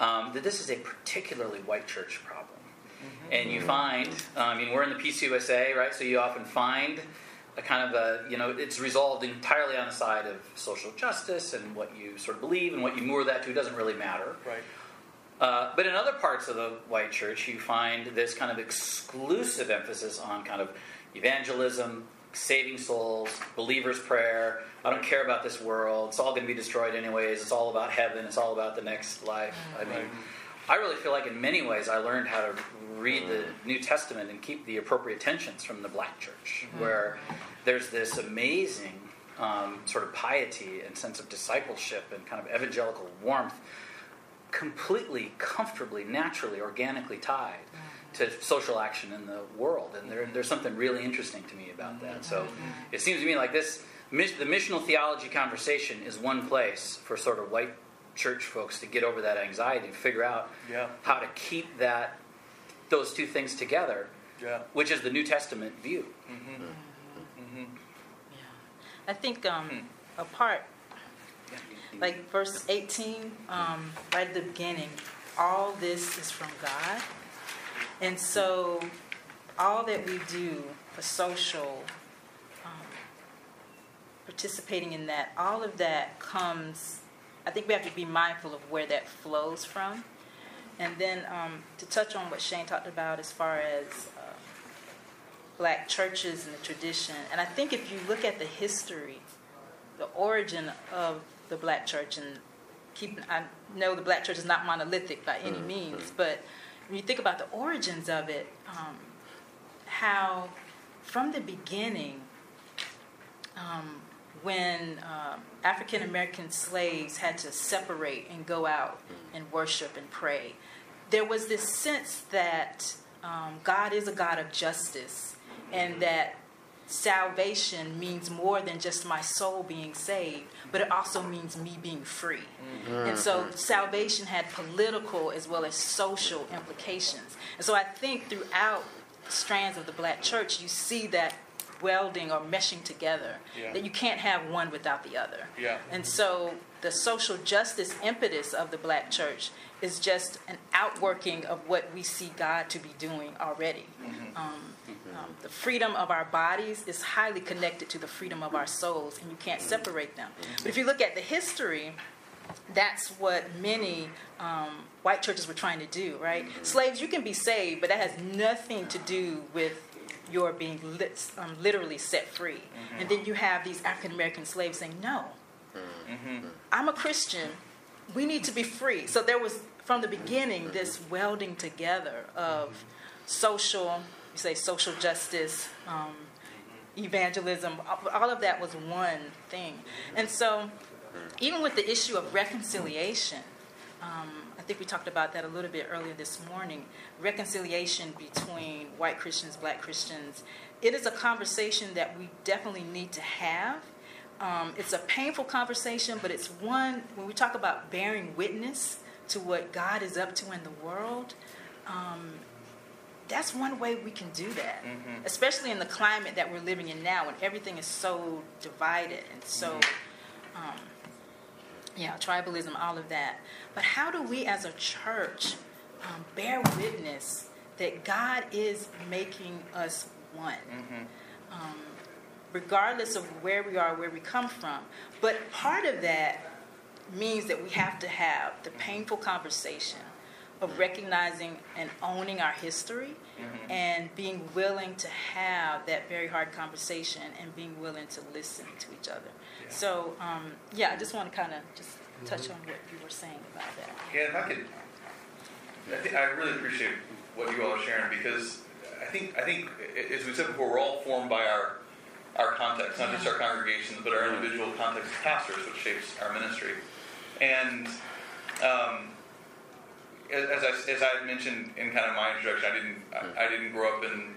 um, that this is a particularly white church problem. And you find, I mean, we're in the PCUSA, right? So you often find a kind of a, you know, it's resolved entirely on the side of social justice and what you sort of believe and what you moor that to doesn't really matter. Right. Uh, but in other parts of the white church, you find this kind of exclusive emphasis on kind of evangelism, saving souls, believer's prayer. I don't care about this world. It's all going to be destroyed anyways. It's all about heaven. It's all about the next life. I mean, I really feel like in many ways I learned how to read the New Testament and keep the appropriate tensions from the black church, mm-hmm. where there's this amazing um, sort of piety and sense of discipleship and kind of evangelical warmth completely, comfortably, naturally, organically tied mm. to social action in the world, and there, there's something really interesting to me about that. Mm-hmm. So it seems to me like this the missional theology conversation is one place for sort of white church folks to get over that anxiety and figure out Yeah. how to keep that those two things together, Yeah. which is the New Testament view. I think um, a part, like verse 18, um, right at the beginning, all this is from God. And so, all that we do for social, um, participating in that, all of that comes, I think we have to be mindful of where that flows from. And then um, to touch on what Shane talked about as far as uh, black churches and the tradition, and I think if you look at the history, the origin of the black church, and keep, I know the black church is not monolithic by any means, but when you think about the origins of it, um, how from the beginning, um, when um, African American slaves had to separate and go out and worship and pray, there was this sense that um, God is a God of justice and that salvation means more than just my soul being saved, but it also means me being free. And so salvation had political as well as social implications. And so I think throughout strands of the black church, you see that welding or meshing together, Yeah. that you can't have one without the other. Yeah. And so the social justice impetus of the black church is just an outworking of what we see God to be doing already. Um, um, the freedom of our bodies is highly connected to the freedom of our souls, and you can't separate them. But if you look at the history, that's what many um, white churches were trying to do, right? Slaves, you can be saved, but that has nothing to do with your being lit, um, literally set free. And then you have these African American slaves saying, no, I'm a Christian. We need to be free. So there was, from the beginning, this welding together of social, you say social justice, um, evangelism, all of that was one thing. And so, even with the issue of reconciliation, um, think we talked about that a little bit earlier this morning. Reconciliation between white Christians, black Christians. It is a conversation that we definitely need to have. Um, it's a painful conversation, but it's one, when we talk about bearing witness to what God is up to in the world, um, that's one way we can do that, especially in the climate that we're living in now when everything is so divided and so, um, yeah, tribalism, all of that. But how do we as a church um, bear witness that God is making us one? Um, regardless of where we are, where we come from. But part of that means that we have to have the painful conversation of recognizing and owning our history and being willing to have that very hard conversation and being willing to listen to each other. So, um, yeah, I just want to kind of just touch on what you were saying about that. Yeah, if I could, I think I really appreciate what you all are sharing because I think I think as we said before, we're all formed by our our context, not just our congregations, but our individual context as pastors, which shapes our ministry. And um, as, as I as I had mentioned in kind of my introduction, I didn't I, I didn't grow up in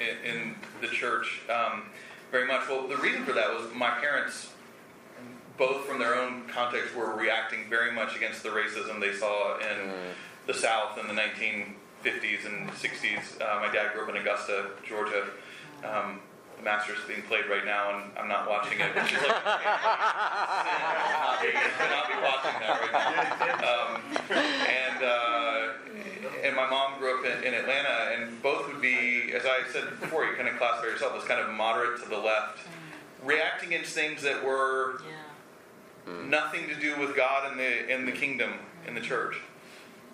in, in the church um, very much. Well, the reason for that was my parents both from their own context were reacting very much against the racism they saw in the South in the 1950s and 60s. Uh, my dad grew up in Augusta, Georgia. Um, the Masters is being played right now, and I'm not watching it, which is like not be, not be watching that right now. Um, and uh, and my mom grew up in, in Atlanta, and both would be, as I said before, you kind of classify yourself as kind of moderate to the left, mm. reacting against things that were Yeah. Mm. nothing to do with God and the in the kingdom in the church.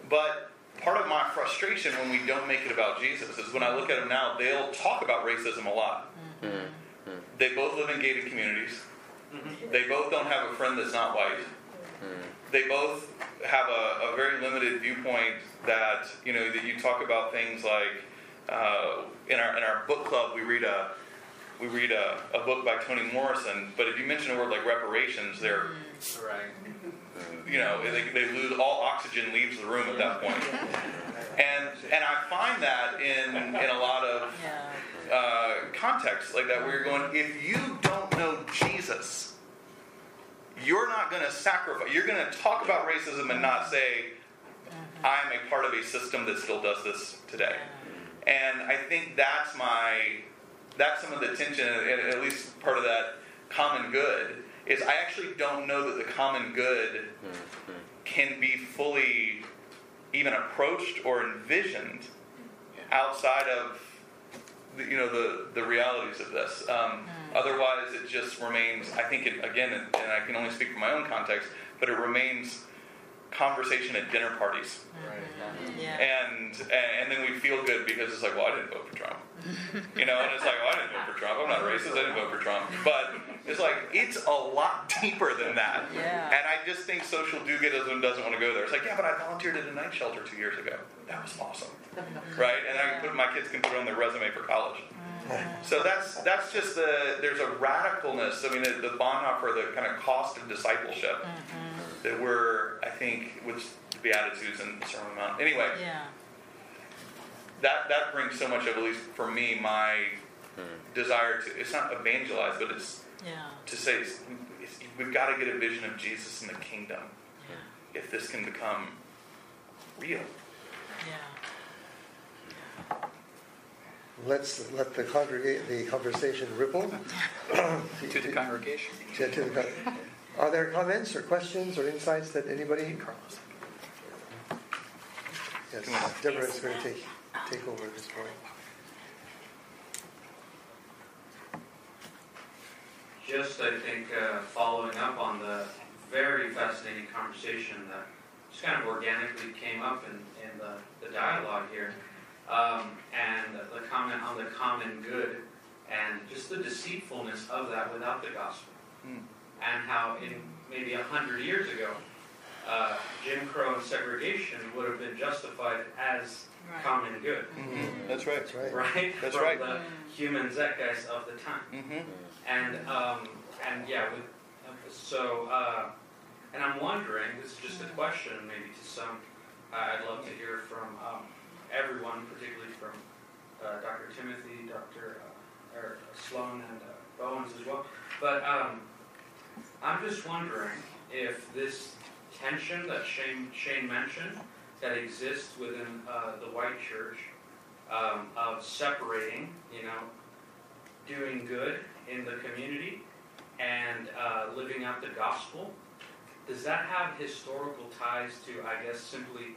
But part of my frustration when we don't make it about Jesus is when I look at them now, they'll talk about racism a lot. Mm-hmm. Mm-hmm. They both live in gated communities. Mm-hmm. They both don't have a friend that's not white. Mm. They both have a, a very limited viewpoint that you know that you talk about things like uh, in our in our book club we read a we read a, a book by Toni Morrison, but if you mention a word like reparations, they're you know, they, they lose all oxygen leaves the room at that point. And and I find that in in a lot of uh, contexts like that, where you're going, if you don't know Jesus, you're not going to sacrifice. You're going to talk about racism and not say, I'm a part of a system that still does this today. And I think that's my, that's some of the tension, at least part of that common good, is I actually don't know that the common good can be fully even approached or envisioned outside of the, you know the the realities of this. Um, Otherwise, it just remains. I think it again, and and I can only speak from my own context, but it remains conversation at dinner parties, Yeah. and and then we feel good because it's like, well, I didn't vote for Trump, you know, and it's like, well, I didn't vote for Trump. I'm not racist. I didn't vote for Trump, but it's like it's a lot deeper than that. Yeah. And I just think social do-goodism doesn't want to go there. It's like, yeah, but I volunteered at a night shelter two years ago. That was awesome, right? And I can put my kids can put it on their resume for college. Mm. So that's that's just the there's a radicalness. I mean, the, the Bonhoeffer, the kind of cost of discipleship mm-hmm. that we're, I think, with the Beatitudes and the Sermon on the Mount. Anyway, Yeah. that that brings so much of at least for me my hmm. desire to. It's not evangelize, but it's Yeah. to say it's, it's, we've got to get a vision of Jesus in the kingdom Yeah. if this can become real. Yeah. Let's let the congregate, the conversation ripple. To the congregation. To- to the con- Are there comments or questions or insights that anybody? Yes, Deborah is going to take, take over at this point. Just, I think, uh, following up on the very fascinating conversation that just kind of organically came up in, in the, the dialogue here, um, and the comment on the common good, and just the deceitfulness of that without the gospel, Hmm. and how in maybe a hundred years ago, uh, Jim Crow and segregation would have been justified as Right. common good, That's right. That's right. right? That's From right. the human zeitgeist of the time. Mm-hmm. And um, and yeah, with, so uh, and I'm wondering. This is just a question, maybe to some. I'd love to hear from um, everyone, particularly from uh, Dr. Timothy, Dr. Uh, Sloan, and uh, Bowens as well. But um, I'm just wondering if this tension that Shane Shane mentioned that exists within uh, the white church um, of separating, you know, doing good in the community and uh, living out the gospel, does that have historical ties to, I guess, simply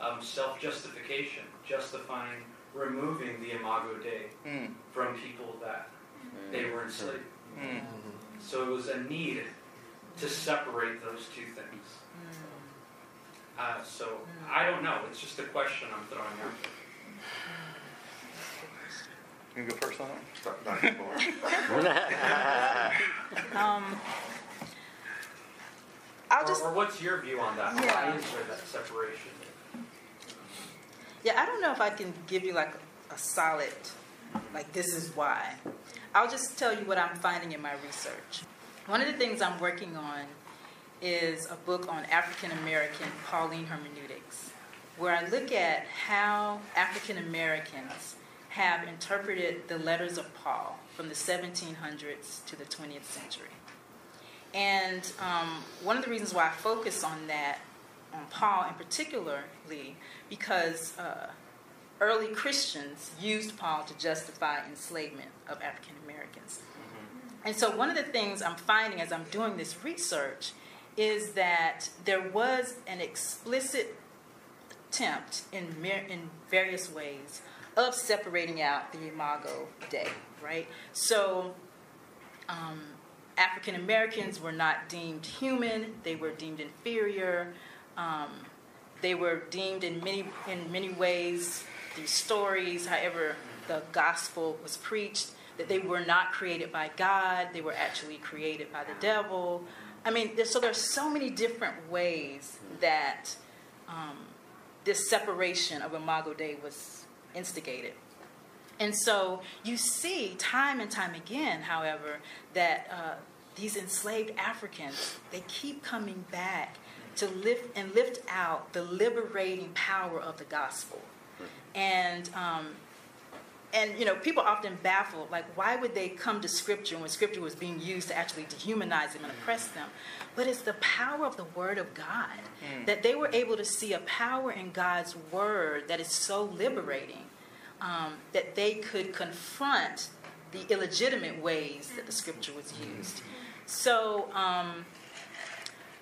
um, self justification, justifying removing the Imago Dei Mm. from people that they were enslaved? Mm. So it was a need to separate those two things. Uh, so I don't know. It's just a question I'm throwing out there. You can go first on that. Stop knocking more. Um, I'll Or, just or what's your view on that? Yeah. Why is there that separation? Yeah, I don't know if I can give you like a solid, like this is why. I'll just tell you what I'm finding in my research. One of the things I'm working on is a book on African American Pauline hermeneutics, where I look at how African Americans have interpreted the letters of Paul from the 1700s to the 20th century. And um, one of the reasons why I focus on that, on Paul in particularly, because uh, early Christians used Paul to justify enslavement of African Americans. And so, one of the things I'm finding as I'm doing this research is that there was an explicit attempt in, in various ways of separating out the Imago Dei, right? So, um, African Americans were not deemed human; they were deemed inferior. Um, they were deemed in many in many ways through stories, however the gospel was preached, that they were not created by God; they were actually created by the devil. I mean, there's, so there's so many different ways that um, this separation of Imago Dei was instigated. And so you see time and time again, however, that uh, these enslaved Africans, they keep coming back to lift and lift out the liberating power of the gospel. And um, and you know, people often baffled, like, why would they come to Scripture when Scripture was being used to actually dehumanize them and oppress them? But it's the power of the Word of God that they were able to see a power in God's Word that is so liberating um, that they could confront the illegitimate ways that the Scripture was used. So. Um,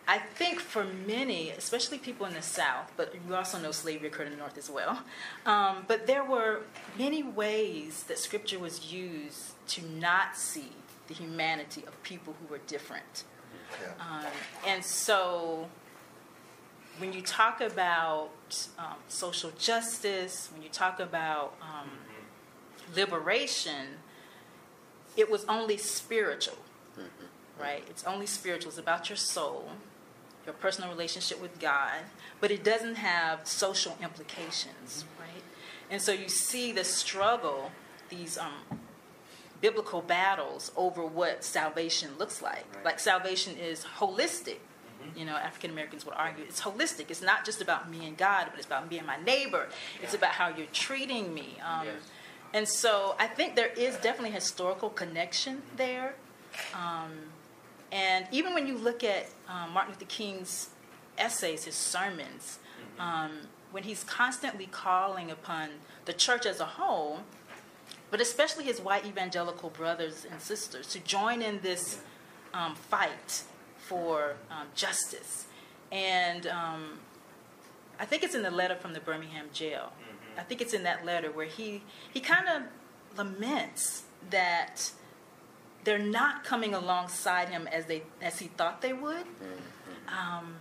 I think for many, especially people in the South, but you also know slavery occurred in the North as well, um, but there were many ways that Scripture was used to not see the humanity of people who were different. Um, and so when you talk about um, social justice, when you talk about um, liberation, it was only spiritual, right? It's only spiritual. It's about your soul your personal relationship with God, but it doesn't have social implications, right? And so you see the struggle, these um, biblical battles over what salvation looks like. Right. Like salvation is holistic. You know, African Americans would argue it's holistic. It's not just about me and God, but it's about me and my neighbor. It's Yeah. about how you're treating me. Um, Yes. And so I think there is definitely a historical connection there. Um, and even when you look at um, Martin Luther King's essays, his sermons, um, when he's constantly calling upon the church as a whole, but especially his white evangelical brothers and sisters, to join in this um, fight for um, justice. And um, I think it's in the letter from the Birmingham jail. I think it's in that letter where he, he kind of laments that they're not coming alongside him as they as he thought they would. Um,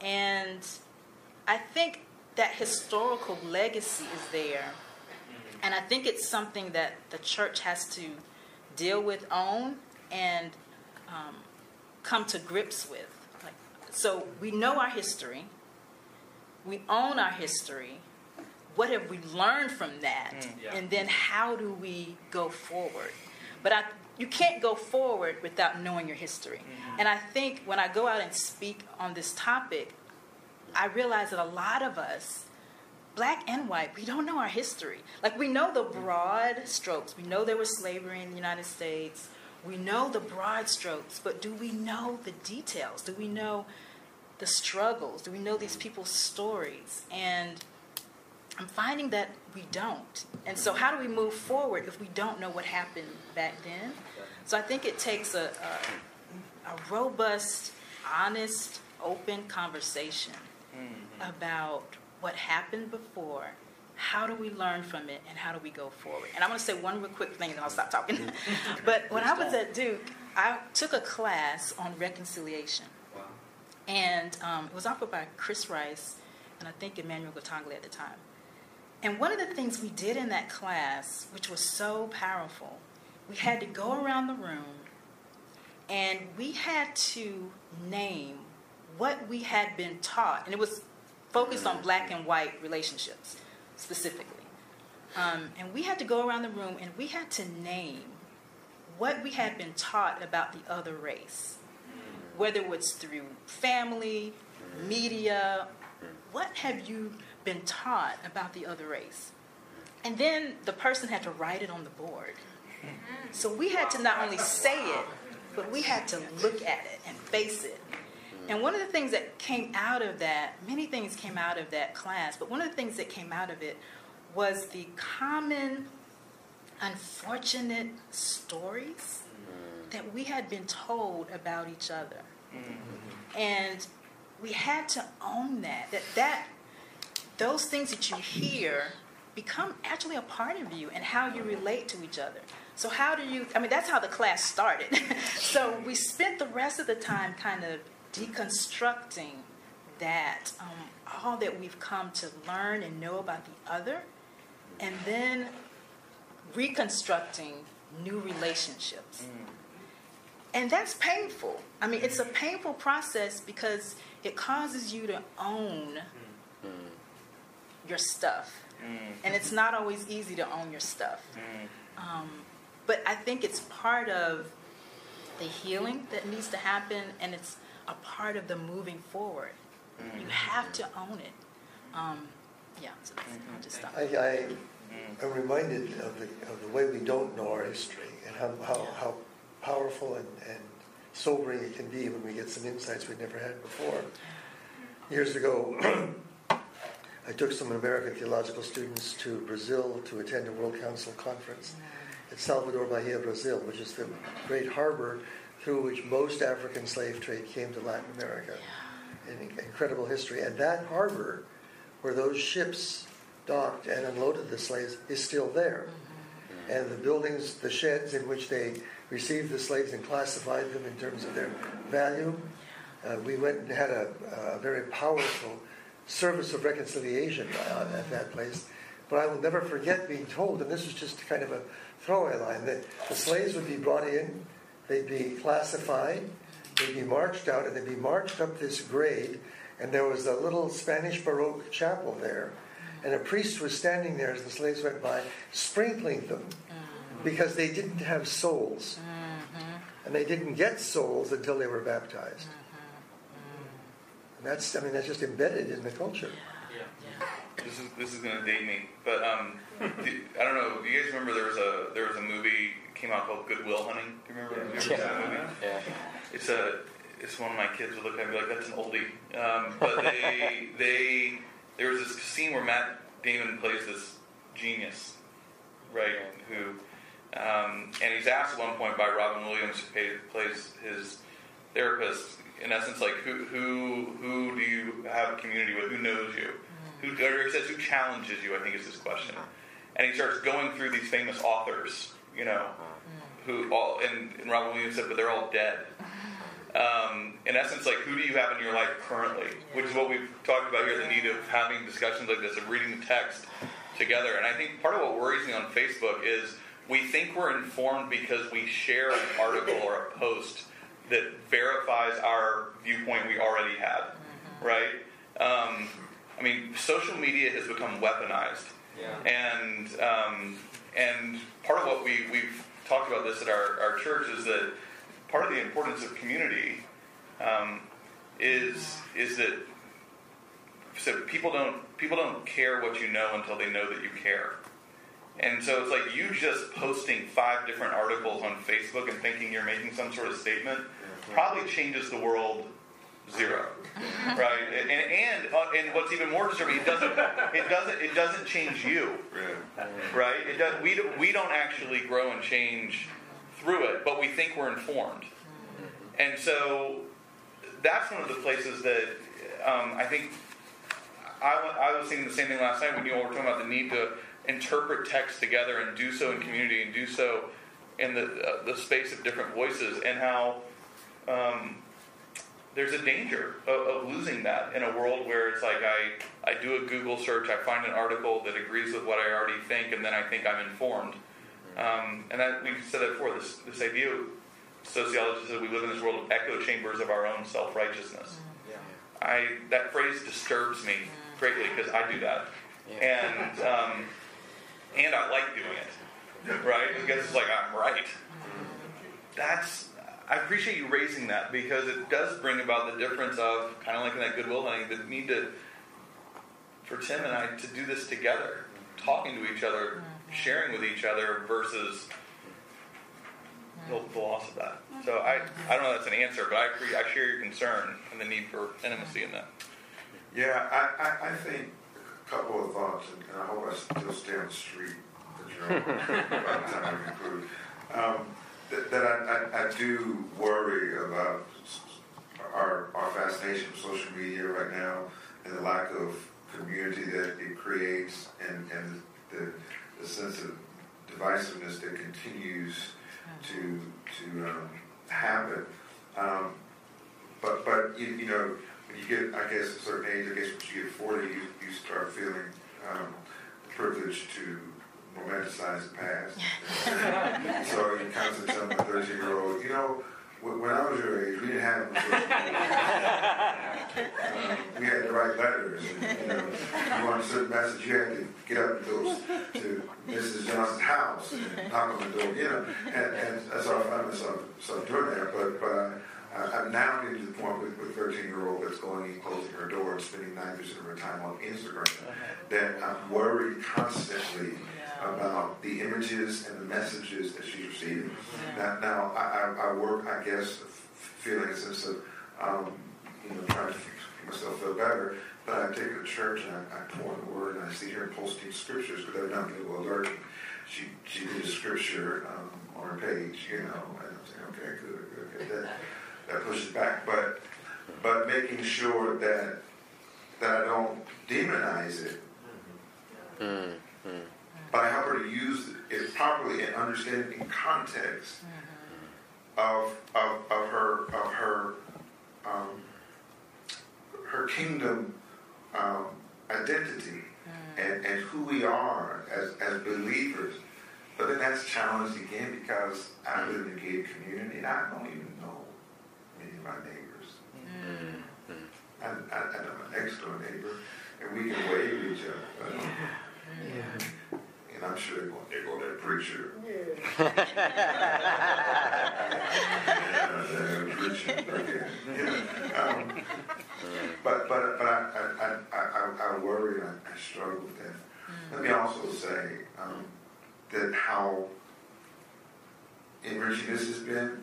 and I think that historical legacy is there, and I think it's something that the church has to deal with, own, and um, come to grips with. Like, so we know our history, we own our history. What have we learned from that? Mm, yeah. And then how do we go forward? But I, you can't go forward without knowing your history. Mm-hmm. And I think when I go out and speak on this topic, I realize that a lot of us, black and white, we don't know our history. Like we know the mm. broad strokes. We know there was slavery in the United States. We know the broad strokes, but do we know the details? Do we know the struggles? Do we know these people's stories? And I'm finding that we don't. And so, how do we move forward if we don't know what happened back then? So, I think it takes a, a, a robust, honest, open conversation mm-hmm. about what happened before. How do we learn from it and how do we go forward? And I want to say one real quick thing and then I'll stop talking. but when I was at Duke, I took a class on reconciliation. Wow. And um, it was offered by Chris Rice and I think Emmanuel Katongole at the time. And one of the things we did in that class, which was so powerful, we had to go around the room and we had to name what we had been taught. And it was focused on black and white relationships specifically. Um, and we had to go around the room and we had to name what we had been taught about the other race, whether it was through family, media, what have you been taught about the other race? And then the person had to write it on the board. So we had to not only say it, but we had to look at it and face it. And one of the things that came out of that, many things came out of that class, but one of the things that came out of it was the common unfortunate stories mm-hmm. that we had been told about each other. Mm-hmm. And we had to own that, that that those things that you hear become actually a part of you and how you relate to each other. So how do you I mean that's how the class started. so we spent the rest of the time kind of deconstructing that um, all that we've come to learn and know about the other and then reconstructing new relationships. And that's painful. I mean, it's a painful process because it causes you to own your stuff. And it's not always easy to own your stuff. Um, but I think it's part of the healing that needs to happen, and it's a part of the moving forward. You have to own it. Um, yeah, so that's, I'll just stop. I, I am reminded of the, of the way we don't know our history and how, how, how powerful and, and sobering it can be when we get some insights we'd never had before. Years ago, I took some American theological students to Brazil to attend a World Council conference at Salvador Bahia, Brazil, which is the great harbor through which most African slave trade came to Latin America. An incredible history. And that harbor where those ships docked and unloaded the slaves is still there. And the buildings, the sheds in which they received the slaves and classified them in terms of their value. Uh, we went and had a, a, very powerful service of reconciliation uh, at that place. But I will never forget being told, and this was just kind of a throwaway line, that the slaves would be brought in, they'd be classified, they'd be marched out, and they'd be marched up this grade and there was a little Spanish Baroque chapel there. And a priest was standing there as the slaves went by, sprinkling them mm-hmm. because they didn't have souls. Mm-hmm. And they didn't get souls until they were baptized. Mm-hmm. And that's, I mean, that's just embedded in the culture. This is this is gonna date me, but um, do, I don't know. Do you guys remember there was a there was a movie came out called Good Will Hunting? Do you remember? You ever seen that movie? Yeah. It's a it's one of my kids would look at me like that's an oldie. Um, but they they there was this scene where Matt Damon plays this genius, right? Who um, and he's asked at one point by Robin Williams, who plays, plays his therapist, in essence, like who who who do you have a community with? Who knows you? Who or he says who challenges you? I think is his question. And he starts going through these famous authors, you know, who all and, and Robin Williams said, but they're all dead um, in essence, like who do you have in your life currently? Which is what we've talked about here the need of having discussions like this, of reading the text together. And I think part of what worries me on Facebook is we think we're informed because we share an article or a post that verifies our viewpoint we already had, right? Um, I mean, social media has become weaponized. Yeah. And, um, and part of what we, we've talked about this at our, our church is that part of the importance of community um, is is that so people don't people don't care what you know until they know that you care. And so it's like you just posting five different articles on Facebook and thinking you're making some sort of statement probably changes the world zero, right? And and, uh, and what's even more disturbing, it doesn't it doesn't it doesn't change you, right? It does. We don't, we don't actually grow and change through it, but we think we're informed. And so that's one of the places that um, I think I, I was thinking the same thing last night when you all were talking about the need to interpret text together and do so in community and do so in the, uh, the space of different voices and how um, there's a danger of, of, losing that in a world where it's like I, I do a Google search, I find an article that agrees with what I already think, and then I think I'm informed. Um, and that we've said that before. This this idea, sociologists said we live in this world of echo chambers of our own self righteousness. Yeah. I that phrase disturbs me greatly because I do that, and um, and I like doing it, right? Because it's like I'm right. That's I appreciate you raising that because it does bring about the difference of kind of like in that goodwill hunting, the need to for Tim and I to do this together, talking to each other, sharing with each other versus the, the loss of that. So I, I don't know if that's an answer, but I agree, I share your concern and the need for intimacy in that. Yeah, I, I, I think a couple of thoughts, and, and I hope I still stay on the street by the time I conclude. Um, that, that I, I, I, do worry about our, our fascination with social media right now and the lack of community that it creates and, and the, the sense of divisiveness that continues to to um, happen. Um, but but you, you, know when you get I guess a certain age, I guess when you get forty, you, you start feeling um, privileged to romanticize the past. so you constantly tell a thirteen year old, you know. When I was your age, we didn't have uh, we had to write letters. And, you know, you wanted a certain message, you had to get up and go to Mrs. Johnson's house and knock on the door. You know, and, and that's how I found myself, myself doing that. But but I'm now getting to the point with, with 13 year old that's going and closing her door and spending 90% of her time on Instagram that I'm worried constantly about the images and the messages that she's receiving. Now, now I, I, I work, I guess, f- feeling a sense of, um, you know, trying to make myself feel better. But I take her to church and I, I pour in the word and I see her posting scriptures because every now and then will alert me. She, she did a scripture um, on her page, you know, and I'm saying, okay, good, good, good. That, that pushes back. But, but making sure that, that I don't demonize it Mm, mm. But I help her to use it properly and understand it in context of, of, of her of her um, her kingdom um, identity and, and who we are as, as believers. But then that's challenged again because I live in a gated community and I don't even know many of my neighbors. I, I, I know my next door neighbor and we can wave at each other. But- and I'm sure they're going, there go that preacher. Yeah, that preacher again. Yeah. Um, but but but I I, I, I, I worry and I, I struggle with that. Let me also say um, that how enriching this has been,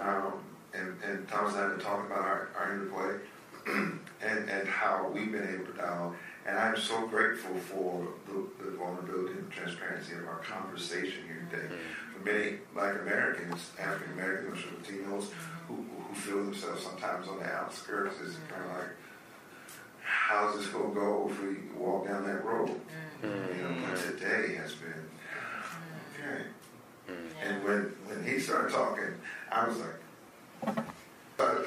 um, and, and Thomas and I have been talking about our, our interplay, and, and how we've been able to dialogue. And I'm so grateful for the, the vulnerability and transparency of our conversation here today. Mm-hmm. For many Black Americans, African Americans, or Latinos, who, who feel themselves sometimes on the outskirts, it's kind of like, how's this going to go if we walk down that road? Mm-hmm. You know, but mm-hmm. today has been, okay. And when, when he started talking, I was like,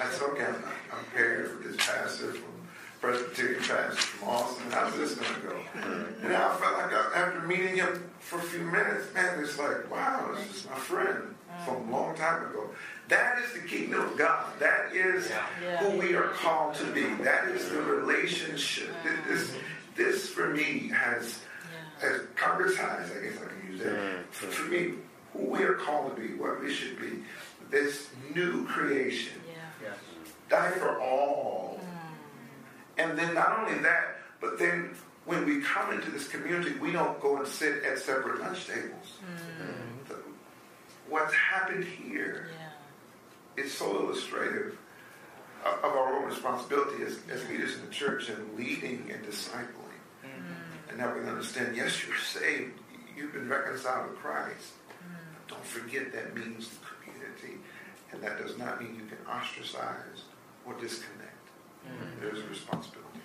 I said, okay, I'm, I'm prepared for this pastor from Presbyterian pastor from Austin. How's this going to go? Mm-hmm. And I felt like I, after meeting him for a few minutes, man, it's like, wow, this is my friend from a long time ago. That is the kingdom of God. That is who we are called to be. That is the relationship. This, mm-hmm. this for me has, has concretized, I guess I can use that. For, for me, who we are called to be, what we should be. This new creation. Die for all. And then not only that, but then when we come into this community, we don't go and sit at separate lunch tables. Mm-hmm. The- What's happened here is so illustrative of, of our own responsibility as, as leaders in the church and leading and discipling. Mm-hmm. And that we understand, yes, you're saved. You've been reconciled with Christ. But don't forget that means the community. And that does not mean you can ostracize or disconnect. There's a responsibility.